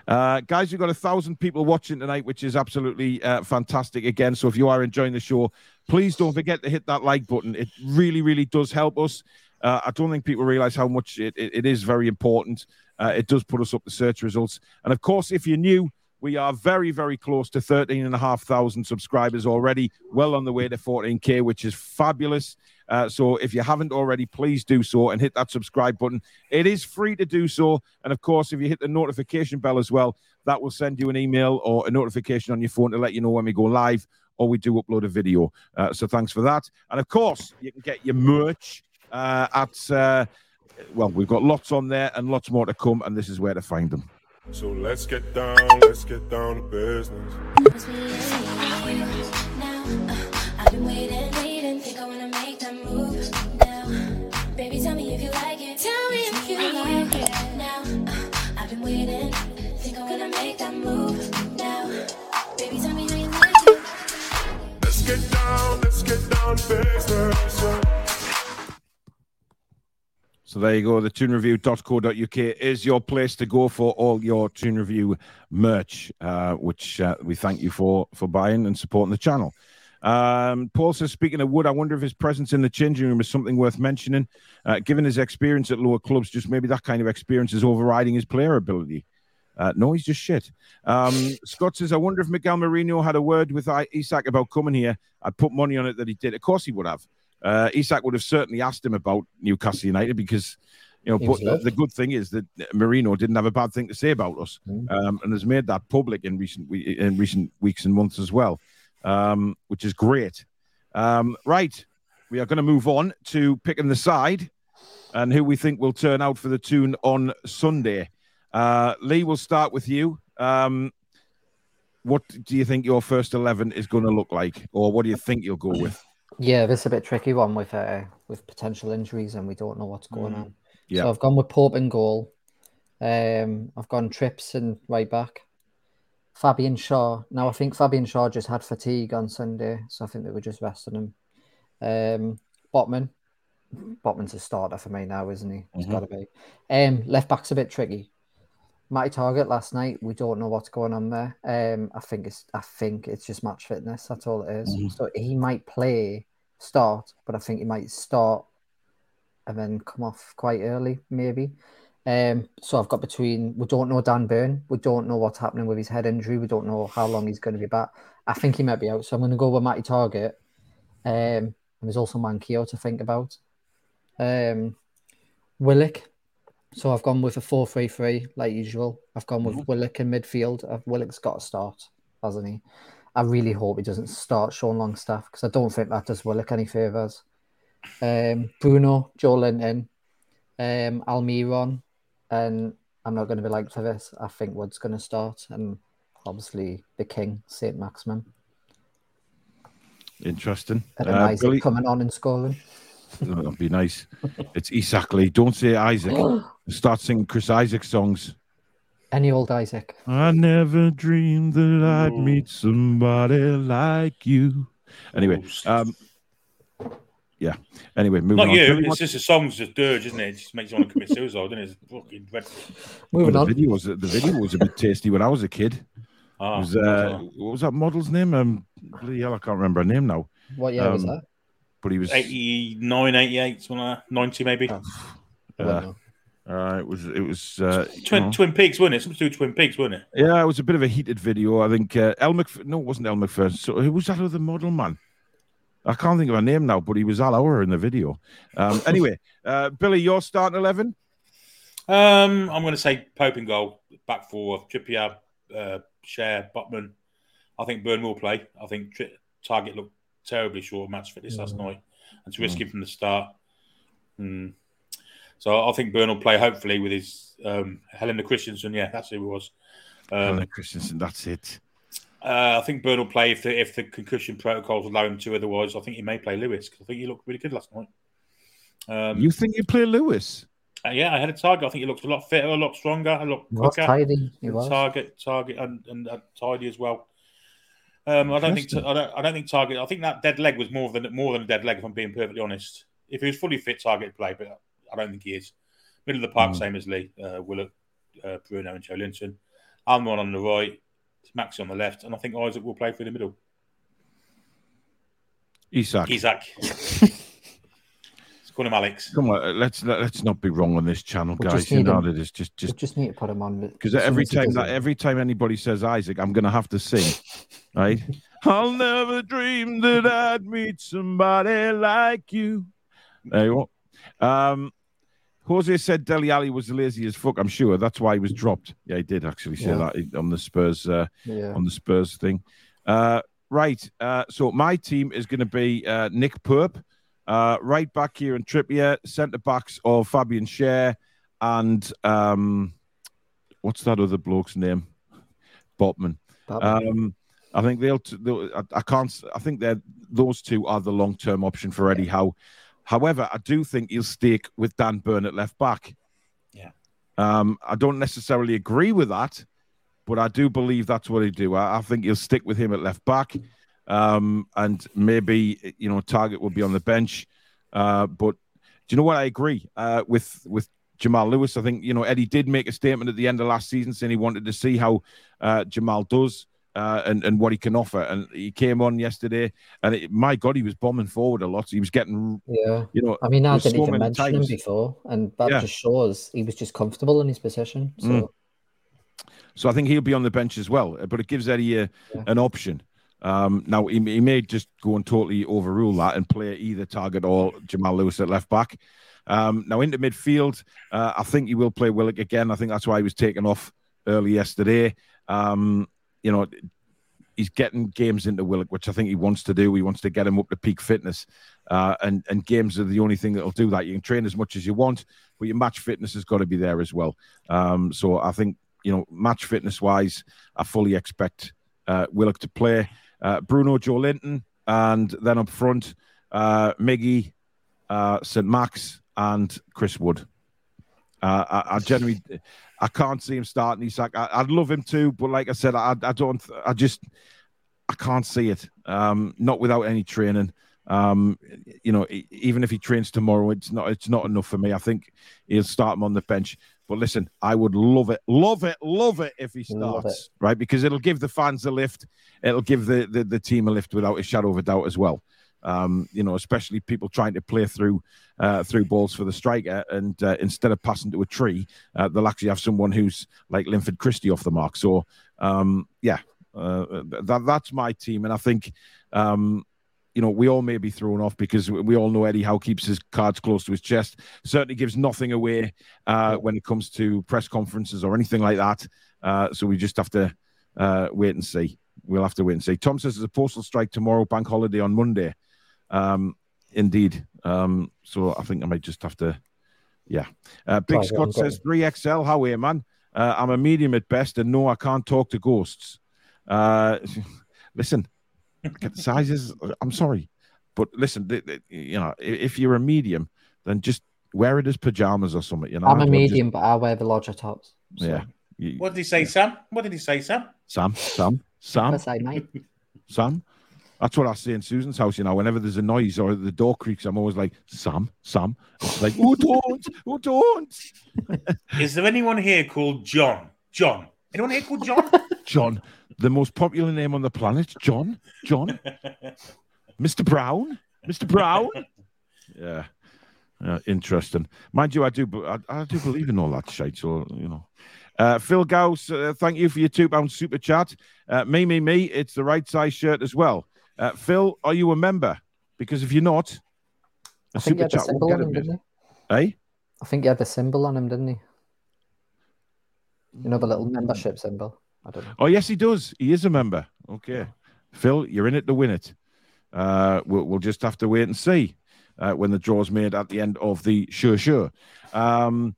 uh, guys, we've got a thousand people watching tonight, which is absolutely uh, fantastic. Again, so if you are enjoying the show, please don't forget to hit that like button. It really, really does help us. Uh, I don't think people realize how much it, it, it is very important. Uh, it does put us up the search results, and of course, if you're new. We are very, very close to 13,500 subscribers already, well on the way to 14K, which is fabulous. Uh, so if you haven't already, please do so and hit that subscribe button. It is free to do so. And of course, if you hit the notification bell as well, that will send you an email or a notification on your phone to let you know when we go live or we do upload a video. Uh, so thanks for that. And of course, you can get your merch uh, at, uh, well, we've got lots on there and lots more to come. And this is where to find them. So let's get down, let's get down to business. Been waiting, think I wanna make that move now. Baby, tell me how you like it. Let's get down, let's get down business. So there you go. The toonreview.co.uk is your place to go for all your Toon Review merch, uh, which uh, we thank you for for buying and supporting the channel. Um, Paul says, speaking of Wood, I wonder if his presence in the changing room is something worth mentioning. Uh, given his experience at lower clubs, just maybe that kind of experience is overriding his player ability. Uh, no, he's just shit. Um, Scott says, I wonder if Mikel Merino had a word with Isak about coming here. I'd put money on it that he did. Of course he would have. Uh, Isak would have certainly asked him about Newcastle United because, you know, but the good thing is that Merino didn't have a bad thing to say about us, Mm. um, and has made that public in recent we- in recent weeks and months as well, um, which is great. Um, right, we are going to move on to picking the side and who we think will turn out for the Toon on Sunday. Uh, Lee, we'll start with you. Um, what do you think your first eleven is going to look like, or what do you think you'll go with? Yeah, this is a bit tricky one with uh, with potential injuries and we don't know what's going on. Yeah. So I've gone with Pope in goal. Um, I've gone Trips and right back. Fabian Schär. Now I think Fabian Schär just had fatigue on Sunday, so I think they were just resting him. Um, Botman, Botman's a starter for me now, isn't he? He's Mhm. got to be. Um, left back's a bit tricky. Matty Targett last night. We don't know what's going on there. Um, I think it's I think it's just match fitness. That's all it is. Mhm. So he might play start, but I think he might start and then come off quite early, maybe. Um, so I've got between we don't know Dan Burn, we don't know what's happening with his head injury, we don't know how long he's going to be back. I think he might be out, so I'm going to go with Matty Targett. Um, and there's also Manquillo to think about. Um, Willock. So I've gone with a 4 3 3, like usual. I've gone with Willock in midfield. Uh, Willock's got to start, hasn't he? I really hope he doesn't start Sean Longstaff because I don't think that does Willock any favours. Um, Bruno, Joelinton, um, Almiron, and I'm not going to be like for this. I think Wood's going to start, and obviously the king, Saint Maximin, Interesting. and Uh, Isaac Billy, coming on and scoring. that'd be nice. It's Isak Lee. Don't say Isaac. Start singing Chris Isaak songs. Any old Isaac. I never dreamed that I'd meet somebody like you. Anyway, um, yeah. Anyway, moving Not on. you. Billy, It's just the song's just dirge, isn't it? It just makes you want to commit suicide, doesn't it? It's fucking dreadful. Moving the on. video was the video was a bit tasty when I was a kid. It Ah, was, uh, what was that model's name? Um, bloody hell, I can't remember her name now. What year was um, that? But he was 89, 88, something like that. 90 maybe. Oh. Uh, uh, it was it was uh, you Twin, know. Twin Peaks, wasn't it? Something to do with Twin Peaks, wasn't it? Yeah, it was a bit of a heated video. I think uh, El Mcph- no, it wasn't Elle Macpherson. So who was that other model man? I can't think of her name now, but he was all over in the video. Um, anyway, uh, Billy, your starting eleven. Um, I'm going to say Pope in goal, back four, Trippier, uh, Schär, Botman. I think Burn will play. I think Tri- Targett looked terribly short of match fitness last night, and to risk him from the start. Hmm. So I think Burn will play hopefully with his um, Helena Christensen. Yeah, that's who it was. Um, Helena Christensen. That's it. Uh, I think Burn will play if the if the concussion protocols allow him to. Otherwise, I think he may play Lewis because I think he looked really good last night. Um, You think you play Lewis? uh, yeah, I had a target. I think he looks a lot fitter, a lot stronger, a lot He was quicker. tidy. He was. Targett, Targett, and, and uh, tidy as well. Um, I don't think I don't, I don't think Targett. I think that dead leg was more than more than a dead leg. If I'm being perfectly honest, if he was fully fit, Targett play, but I don't think he is. Middle of the park, Mm. same as Lee, uh, Willett, uh, Bruno, and Joelinton. Almon on the right, Maxi on the left, and I think Isaac will play through the middle. Isak. Isaac. Let's call him Alex. Come on, uh, let's let, let's not be wrong on this channel, We guys. just You need know him. that it's just We just just need to put him on because every time that every time anybody says Isaac, I'm gonna have to sing, right? I'll never dream that I'd meet somebody like you. There you go. Um, Jose said Dele Alli was lazy as fuck. I'm sure that's why he was dropped. Yeah, he did actually say Yeah. that on the Spurs uh, yeah. on the Spurs thing. Uh, right. Uh, so my team is going to be uh, Nick Perp, uh, right back here in Trippier, centre backs of Fabian Schär and um, what's that other bloke's name? Botman. Um, I think they'll. They'll I, I can't. I think they're those two are the long term option for Eddie Howe. However, I do think he'll stick with Dan Burn at left back. Yeah. Um, I don't necessarily agree with that, but I do believe that's what he'll do. I, I think he'll stick with him at left back, um, and maybe you know Targett will be on the bench. Uh, but do you know what? I agree uh, with with Jamal Lewis. I think you know Eddie did make a statement at the end of last season saying he wanted to see how uh, Jamal does. Uh, and, and what he can offer. And he came on yesterday, and it, my God, he was bombing forward a lot. He was getting, yeah. you know, I mean, I didn't so even mention him before, and that Yeah. just shows he was just comfortable in his position. So Mm. So I think he'll be on the bench as well. But it gives Eddie a, Yeah. an option. Um, now he, he may just go and totally overrule that and play either Targett or Jamal Lewis at left back. Um, now into midfield, uh, I think he will play Willock again. I think that's why he was taken off early yesterday. Um, you know, he's getting games into Willock, which I think he wants to do. He wants to get him up to peak fitness, uh, and and games are the only thing that'll do that. You can train as much as you want, but your match fitness has got to be there as well. Um, so I think you know, match fitness wise, I fully expect uh, Willock to play. Uh, Bruno Joelinton, and then up front, uh, Miggy, uh, St. Max, and Chris Wood. Uh, I, I generally, I can't see him starting Isak. I, I'd love him to, but like I said, I, I don't, I just, I can't see it. Um, not without any training. Um, you know, even if he trains tomorrow, it's not it's not enough for me. I think he'll start him on the bench. But listen, I would love it, love it, love it if he starts, right? Because it'll give the fans a lift. It'll give the, the the team a lift without a shadow of a doubt as well. Um, you know, especially people trying to play through uh, through balls for the striker, and uh, instead of passing to a tree, uh, they'll actually have someone who's like Linford Christie off the mark. So, um, yeah, uh, that that's my team, and I think um, you know, we all may be thrown off because we all know Eddie Howe keeps his cards close to his chest. Certainly gives nothing away uh, when it comes to press conferences or anything like that. Uh, so we just have to wait and see. We'll have to wait and see. Tom says there's a postal strike tomorrow, bank holiday on Monday. Um, indeed. Um, so I think I might just have to, yeah. Uh, Big Right, Scott says 3XL. How are you, man? Uh, I'm a medium at best, and no, I can't talk to ghosts. Uh, listen, get the sizes. I'm sorry, but listen, th- th- you know, i- if you're a medium, then just wear it as pajamas or something. You know, I'm a Don't just- medium, but I wear the larger tops. So. yeah. You- What did he say, Sam? What did he say, Sam? Sam, Sam, Sam, That's I mate. Sam. That's what I say in Susan's house. You know, whenever there's a noise or the door creaks, I'm always like, Sam, Sam. It's like, oh, don't, oh, don't. Is there anyone here called John? John. Anyone here called John? John, the most popular name on the planet. John, John, Mr. Brown, Mr. Brown. Yeah, yeah, interesting. Mind you, I do, I, I do believe in all that shit. So you know, uh, Phil Gauss, uh, thank you for your two pound super chat. Uh, me, me, me. It's the right size shirt as well. Uh, Phil, are you a member? Because if you're not, a I think super he had won't symbol get on a him, didn't he? Eh? I think he had the symbol on him, didn't he? You know the little membership symbol. I don't know. Oh, yes, he does. He is a member. Okay. Phil, you're in it to win it. Uh, we'll, we'll just have to wait and see uh, when the draw's made at the end of the sure, sure. Um,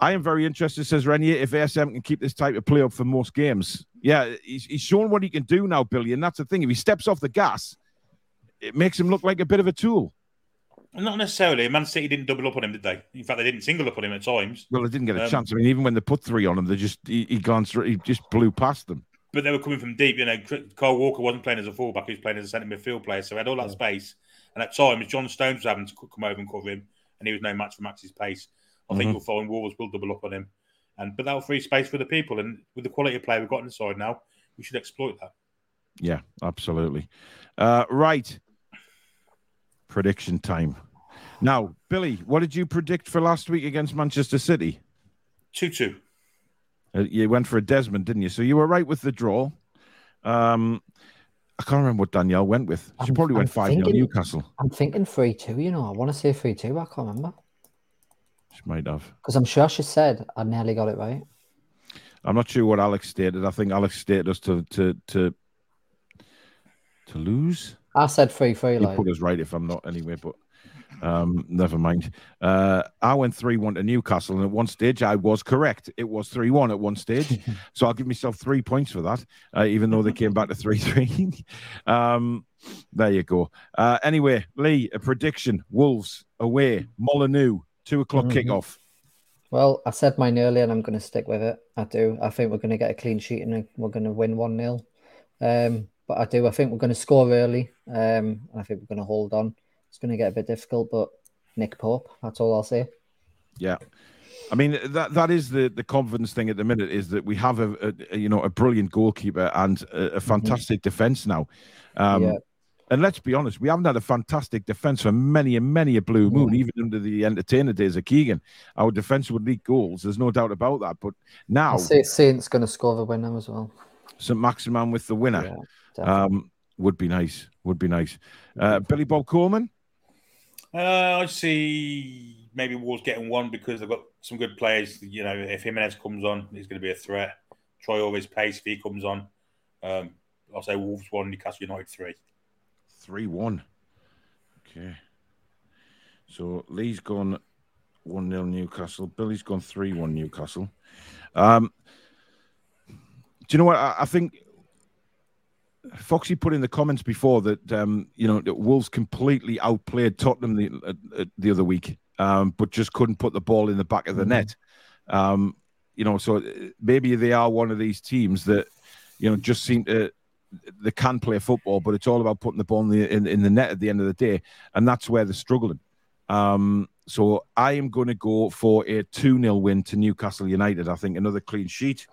I am very interested, says Renier, if ASM can keep this type of play up for most games. Yeah, he's, he's shown what he can do now, Billy. And that's the thing. If he steps off the gas, it makes him look like a bit of a tool. Not necessarily. Man City didn't double up on him, did they? In fact, they didn't single up on him at times. Well, they didn't get a Um, chance. I mean, even when they put three on him, they just he, he glanced, he just blew past them. But they were coming from deep. You know, Kyle Walker wasn't playing as a fullback; he was playing as a centre midfield player. So he had all that space. And at times, John Stones was having to come over and cover him, and he was no match for Max's pace. I think Mhm. you'll find Wolves will double up on him, and but that'll free space for the people. And with the quality of play we've got on the side now, we should exploit that. Yeah, absolutely. Uh, right. Prediction time. Now, Billy, what did you predict for last week against Manchester City? Two-two. Uh, you went for a Desmond, didn't you? So you were right with the draw. Um, I can't remember what Danielle went with. She I'm- probably went I'm 5 0 thinking- Newcastle. I'm thinking 3 2, you know. I want to say 3 2, I can't remember. She might have. Because I'm sure she said I nearly got it right. I'm not sure what Alex stated. I think Alex stated us to to to to lose. I said 3 3, He like. put us right if I'm not anyway, but um, never mind. Uh, I went 3 1 to Newcastle, and at one stage I was correct. It was 3 1 at one stage. so I'll give myself three points for that, uh, even though they came back to 3 3. um, there you go. Uh, anyway, Lee, a prediction Wolves away, Molyneux, two o'clock Mhm. kickoff. Well, I said mine earlier and I'm going to stick with it. I do. I think we're going to get a clean sheet and we're going to win 1 0. Um, but I do. I think we're going to score early. Um, and I think we're going to hold on. It's going to get a bit difficult, but Nick Pope, that's all I'll say. Yeah. I mean that that is the, the confidence thing at the minute is that we have a, a- you know a brilliant goalkeeper and a, a fantastic defense now. Um, Yeah. And let's be honest, we haven't had a fantastic defense for many and many a blue moon, even under the entertainer days of Keegan. Our defense would leak goals. There's no doubt about that. But now, I'll say Saints going to score the winner as well. St. Maximin with the winner Yeah, um, would be nice. Would be nice. Uh, Billy Bob Coleman. Uh, I see maybe Wolves getting one because they've got some good players. You know, if Jimenez comes on, he's going to be a threat. Troy always pace if he comes on. Um, I'll say Wolves one, Newcastle United three. 3 1. Okay. So Lee's gone 1 0 Newcastle. Billy's gone 3 1 Newcastle. Um, do you know what? I, I think Foxy put in the comments before that, um, you know, that Wolves completely outplayed Tottenham the, uh, uh, the other week, um, but just couldn't put the ball in the back of the net. Um, you know, so uh, maybe they are one of these teams that, you know, just seem to they can play football, but it's all about putting the ball in the, in, in the net at the end of the day, and that's where they're struggling. Um, so I am going to go for a 2 0 win to Newcastle United. I think another clean sheet.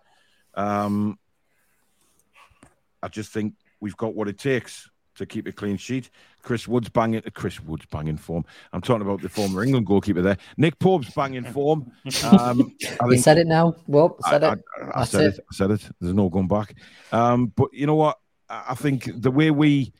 Um, I just think we've got what it takes to keep a clean sheet. Chris Wood's banging. Chris Wood's banging form. I'm talking about the former England goalkeeper there. Nick Pope's banging form. Um, I You said it now. Well, said I, it. I- I That's said it. it. I said it. There's no going back. Um, but you know what? I think the way we,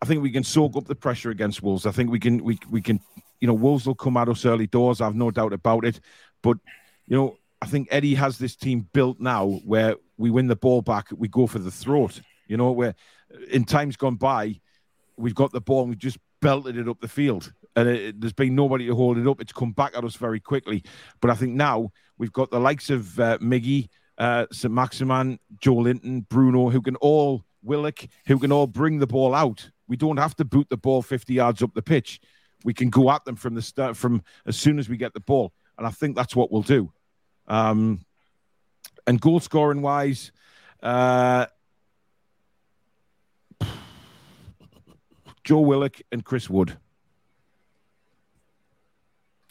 I think we can soak up the pressure against Wolves. I think we can. We we can. You know, Wolves will come at us early doors. I've no doubt about it. But you know, I think Eddie has this team built now where we win the ball back, we go for the throat. You know, where in times gone by, we've got the ball and we've just belted it up the field. And it- there's been nobody to hold it up. It's come back at us very quickly. But I think now we've got the likes of uh, Miggy, uh, St. Maximin, Joe Linton, Bruno, who can all, Willock, who can all bring the ball out. We don't have to boot the ball 50 yards up the pitch. We can go at them from the start, from as soon as we get the ball. And I think that's what we'll do. Um, and goal scoring wise, uh, Joe Willock and Chris Wood.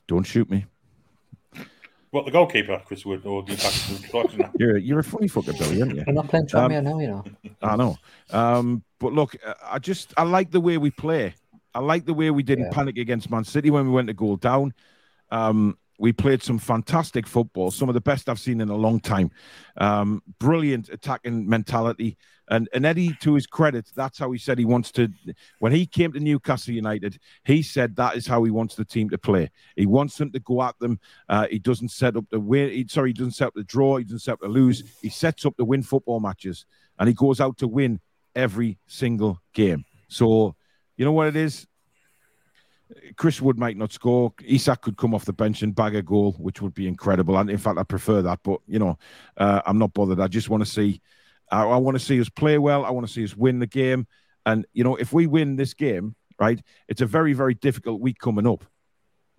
Don't shoot me. What the goalkeeper, Chris Wood, or the back You're you're a funny fucker, Billy, aren't you? We're not playing Tranmere now, you know. I know. Um, but look, uh, I just I like the way we play. I like the way we didn't Yeah. panic against Man City when we went to goal down. Um, we played some fantastic football, some of the best I've seen in a long time. Um, brilliant attacking mentality. And, and Eddie, to his credit, that's how he said he wants to. When he came to Newcastle United, he said that is how he wants the team to play. He wants them to go at them. Uh, he doesn't set up the win. He, sorry, he doesn't set up the draw. He doesn't set up the lose. He sets up to win football matches, and he goes out to win every single game. So, you know what it is. Chris Wood might not score. Isak could come off the bench and bag a goal, which would be incredible. And in fact, I prefer that. But you know, uh, I'm not bothered. I just want to see. I, I want to see us play well. I want to see us win the game. And you know, if we win this game, right, it's a very, very difficult week coming up,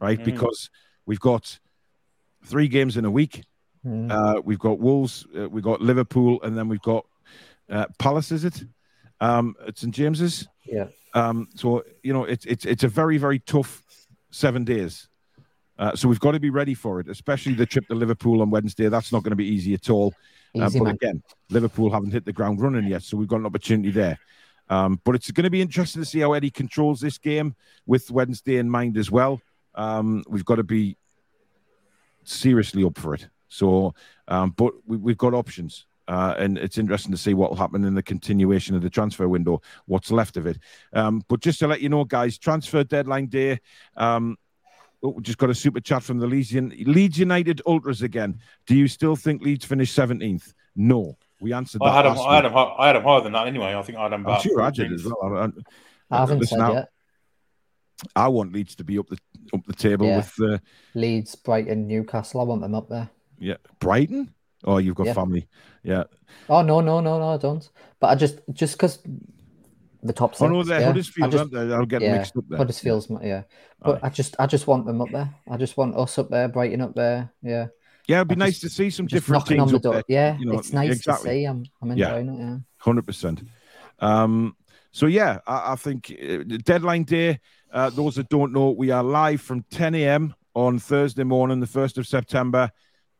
right? Mm. Because we've got three games in a week. Mm. Uh, we've got Wolves, uh, we've got Liverpool, and then we've got uh, Palace. Is it? Um, at St James's. Yeah. Um, so you know, it's it's it's a very very tough seven days. Uh, so we've got to be ready for it, especially the trip to Liverpool on Wednesday. That's not going to be easy at all. Uh, but man. again, Liverpool haven't hit the ground running yet, so we've got an opportunity there. Um, but it's going to be interesting to see how Eddie controls this game with Wednesday in mind as well. Um, we've got to be seriously up for it. So, um, but we, we've got options. Uh, and it's interesting to see what will happen in the continuation of the transfer window, what's left of it. Um, but just to let you know, guys, transfer deadline day. Um, oh, we just got a super chat from the Leeds, Leeds United Ultras again. Do you still think Leeds finished 17th? No. We answered that. I had him. last I had him. I had him higher than that anyway. I think I had him. I'm sure I did as well. I, I- I haven't listen said out. yet. I want Leeds to be up the up the table Yeah. with uh, Leeds, Brighton, Newcastle. I want them up there. yeah Brighton. Oh, you've got Yeah. family. Yeah. Oh no, no, no, no, I don't. But I just just because the top six. Oh no, they're yeah, Huddersfield, just, aren't they? I'll get yeah, mixed up there. Huddersfield's yeah. yeah. But I just I just want them up there. I just want us up there, Brighton up there. Yeah. Yeah, it'd be I nice just- to see some different knocking on teams the up door. there. Yeah, you know, it's nice exactly. to see. I'm I'm Yeah. enjoying it. Yeah. Hundred percent. Um, so yeah, I, I think uh, deadline day. Uh, those that don't know, we are live from 10 a.m. on Thursday morning, the first of September,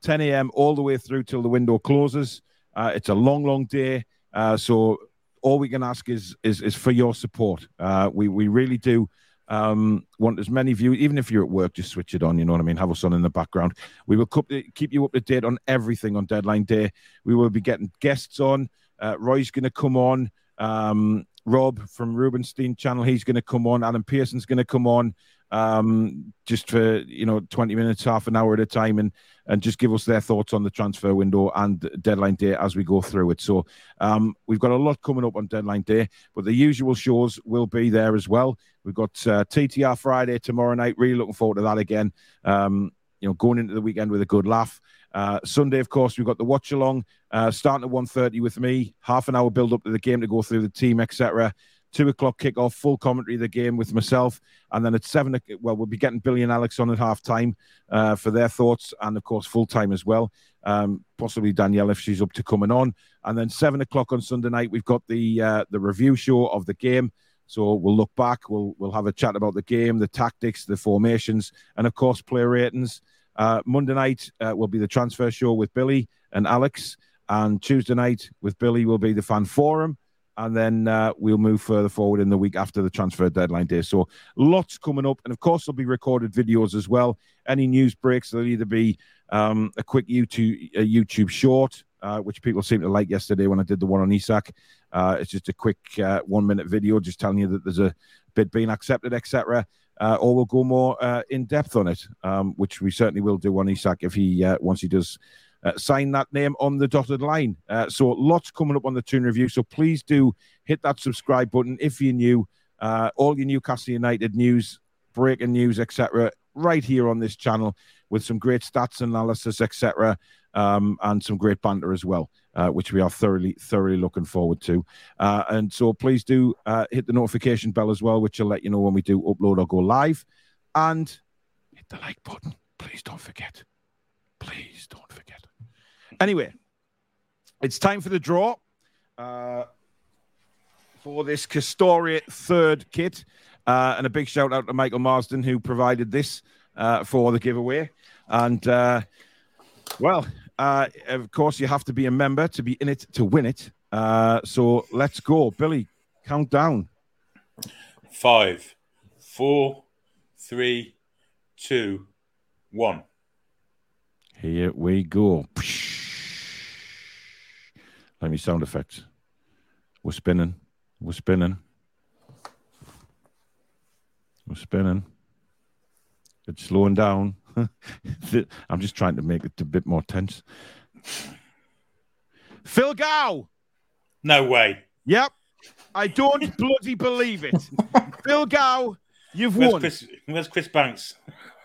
10 a.m. all the way through till the window closes. Uh, it's a long, long day. Uh, so all we can ask is is, is for your support. Uh, we we really do um, want as many views, even if you're at work, just switch it on. You know what I mean? Have us on in the background. We will keep you up to date on everything on deadline day. We will be getting guests on. Uh, Roy's going to come on. Um, Rob from Rubenstein channel, he's going to come on. Adam Pearson's going to come on um, just for you know 20 minutes, half an hour at a time, and and just give us their thoughts on the transfer window and deadline day as we go through it. So um, we've got a lot coming up on deadline day, but the usual shows will be there as well. We've got uh, TTR Friday tomorrow night. Really looking forward to that again. Um, you know, going into the weekend with a good laugh. Uh, Sunday, of course, we've got the watch along uh, starting at 1.30 with me, half an hour build up to the game to go through the team, etc. Two o'clock kickoff, full commentary of the game with myself, and then at seven, well, we'll be getting Billy and Alex on at half time uh, for their thoughts, and of course, full time as well. Um, possibly Danielle if she's up to coming on. And then seven o'clock on Sunday night, we've got the uh, the review show of the game. So we'll look back. We'll we'll have a chat about the game, the tactics, the formations, and of course player ratings. Uh, Monday night uh, will be the transfer show with Billy and Alex, and Tuesday night with Billy will be the fan forum, and then uh, we'll move further forward in the week after the transfer deadline day. So lots coming up, and of course there'll be recorded videos as well. Any news breaks, there'll either be um, a quick YouTube a YouTube short, uh, which people seem to like yesterday when I did the one on Isak. Uh, it's just a quick uh, one minute video, just telling you that there's a bid being accepted, etc. Uh, or we'll go more uh, in depth on it, um, which we certainly will do on Isak if he once he does uh, sign that name on the dotted line. Uh, so lots coming up on the Toon Review. So please do hit that subscribe button if you're new. Uh, all your Newcastle United news, breaking news, etc. Right here on this channel with some great stats analysis, etc. Um, and some great banter as well, uh, which we are thoroughly, thoroughly looking forward to. Uh, and so please do uh, hit the notification bell as well, which will let you know when we do upload or go live. And hit the like button. Please don't forget. Please don't forget. Anyway, it's time for the draw uh, for this Castore third kit. Uh, and a big shout out to Michael Marsden, who provided this uh, for the giveaway. And, uh, well, uh, of course, you have to be a member to be in it to win it. Uh, so let's go. Billy, count down. Five, four, three, two, one. Here we go. Let me sound effects. We're spinning. We're spinning. We're spinning. It's slowing down. I'm just trying to make it a bit more tense. Phil Gow. No way. Yep. I don't bloody believe it. Phil Gow, you've Where's won. Chris, where's Chris Banks?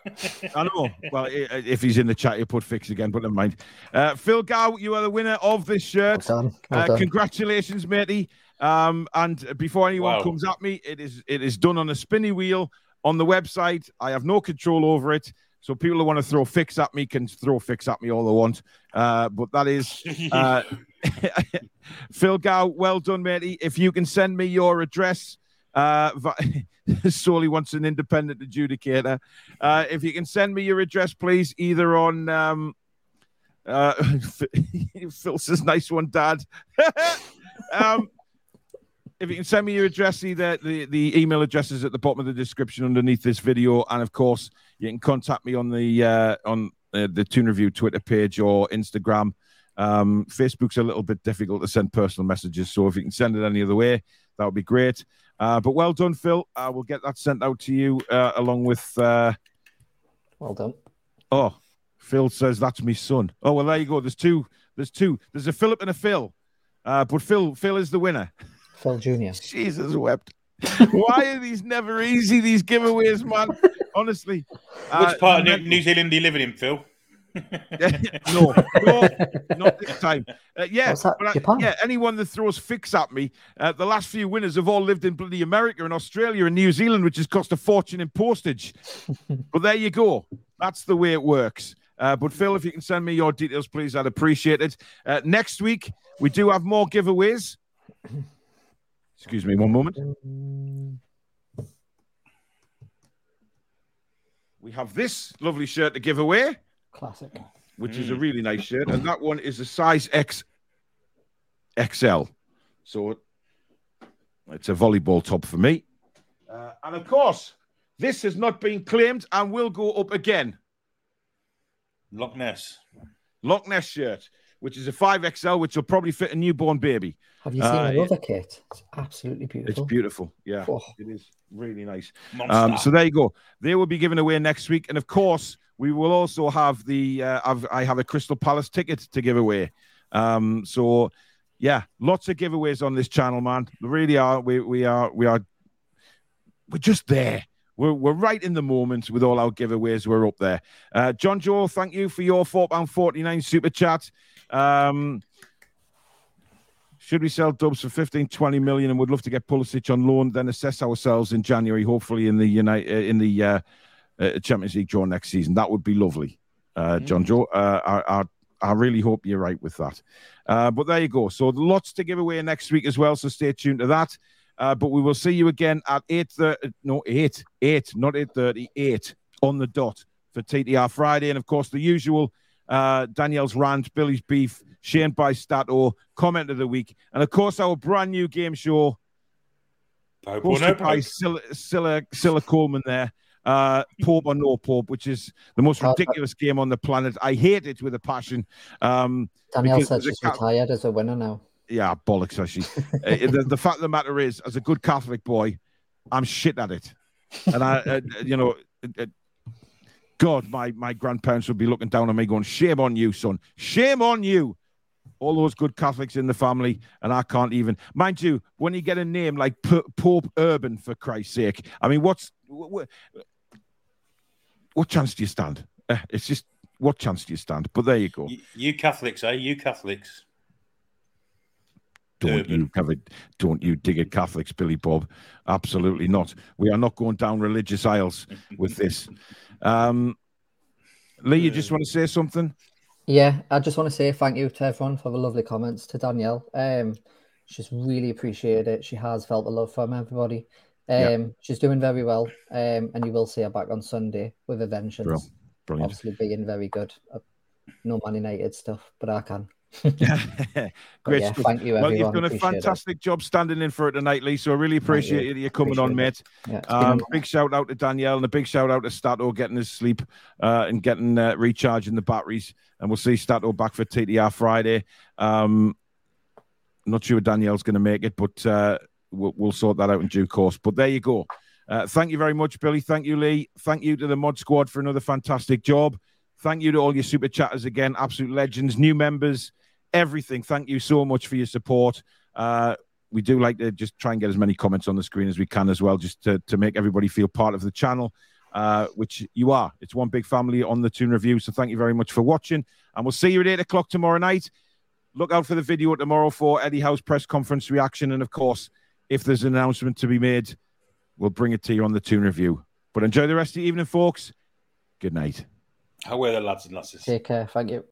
I know. Well, if he's in the chat, he'll put fix again, but never mind. Uh, Phil Gow, you are the winner of this shirt. Well done. Well Uh, congratulations, matey. Um, and before anyone Wow. comes at me, it is it is done on a spinny wheel on the website. I have no control over it. So people who want to throw fix at me can throw fix at me all they want. Uh, but that is uh, Phil Gow. Well done, matey. If you can send me your address, uh, Solely wants an independent adjudicator. Uh, if you can send me your address, please, either on um, uh, Phil says, "Nice one, Dad." um, if you can send me your address, either the, the email address is at the bottom of the description underneath this video, and of course, you can contact me on the uh, on uh, the Toon Review Twitter page or Instagram. Um, Facebook's a little bit difficult to send personal messages, so if you can send it any other way, that would be great. Uh, but well done, Phil. I will get that sent out to you uh, along with. Uh, Well done. oh, Phil says that's my son. Oh well, there you go. There's two. There's two. There's a Philip and a Phil. Uh, but Phil, Phil is the winner. Phil Jr. Jesus wept. Why are these never easy? These giveaways, man. Honestly. Uh, Which part of New. New Zealand do you live in, Phil? no, no, not this time. Uh, yeah, What's that, but I- yeah. Anyone that throws fix at me, uh, the last few winners have all lived in bloody America and Australia and New Zealand, which has cost a fortune in postage. but there you go. That's the way it works. Uh, but Phil, if you can send me your details, please, I'd appreciate it. Uh, next week we do have more giveaways. Excuse me, one moment. We have this lovely shirt to give away Classic. which is a really nice shirt, and that one is a size X XL. So it's a volleyball top for me. Uh, and of course, this has not been claimed and will go up again. Loch Ness. Loch Ness shirt, which is a 5XL, which will probably fit a newborn baby. Have you seen Uh, another kit? It's absolutely beautiful. It's beautiful. beautiful. Yeah, Oh. it is really nice. Um, so there you go. They will be given away next week, and of course, we will also have the. Uh, I've, I have a Crystal Palace ticket to give away. Um, so yeah, lots of giveaways on this channel, man. Really are. We we are we are. We're just there. We're, we're right in the moment with all our giveaways. We're up there. Uh, John Joe, thank you for your four pound forty nine super chat. Um, should we sell Dubs for 15, 20 million and would love to get Pulisic on loan, then assess ourselves in January, hopefully in the United in the uh, uh, Champions League draw next season? That would be lovely, uh, John Joe. Uh, I, I, I really hope you're right with that. Uh, but there you go. So lots to give away next week as well. So stay tuned to that. Uh, but we will see you again at eight thirty. No, eight, eight, not eight thirty, eight on the dot for TTR Friday, and of course the usual. Uh, Danielle's rant, Billy's beef, Shane by Stato, comment of the week, and of course our brand new game show Pope no hosted by Pope? Scylla, Scylla, Scylla Coleman there. Uh, Pope or no Pope, which is the most Uh, uh, ridiculous game on the planet. I hate it with a passion. Um, said she's ca- retired as a winner now. yeah, bollocks, actually. uh, the, the fact of the matter is, as a good Catholic boy, I'm shit at it. And I, uh, you know, uh, uh, God, my, my grandparents would be looking down on me going, shame on you, son. Shame on you. All those good Catholics in the family, and I can't even. Mind you, when you get a name like P- Pope Urban, for Christ's sake, I mean, what's. What, what chance do you stand? Uh, it's just, what chance do you stand? But there you go. You, you Catholics, eh? You Catholics. Don't Urban. you have it? Don't you dig at Catholics, Billy Bob? Absolutely not. We are not going down religious aisles with this. Um, Lee, you just want to say something? Yeah, I just want to say thank you to everyone for the lovely comments to Danielle. Um, she's really appreciated it. She has felt the love from everybody. Um, Yeah. she's doing very well. Um, and you will see her back on Sunday with a vengeance. Bro, brilliant. Obviously being very good. No Man United stuff, but I can. Great yeah, thank you, Well, you've done a Appreciate it. fantastic job standing in for it tonight, Lee. So I really appreciate you. you coming on, Appreciate mate. Yeah, been Um, big shout out to Danielle and a big shout out to Stato getting his sleep uh, and getting uh, recharging the batteries. And we'll see Stato back for TTR Friday. Um, not sure Danielle's going to make it, but uh, we'll, we'll sort that out in due course. But there you go. Uh, thank you very much, Billy. Thank you, Lee. Thank you to the Mod Squad for another fantastic job. Thank you to all your super chatters again, absolute legends, new members, everything. Thank you so much for your support. Uh, we do like to just try and get as many comments on the screen as we can as well, just to, to make everybody feel part of the channel, uh, which you are. It's one big family on the Toon Review. So thank you very much for watching. And we'll see you at 8 o'clock tomorrow night. Look out for the video tomorrow for Eddie Howe's press conference reaction. And of course, if there's an announcement to be made, we'll bring it to you on the Toon Review. But enjoy the rest of the evening, folks. Good night. How were the lads and lasses? Take care. Thank you.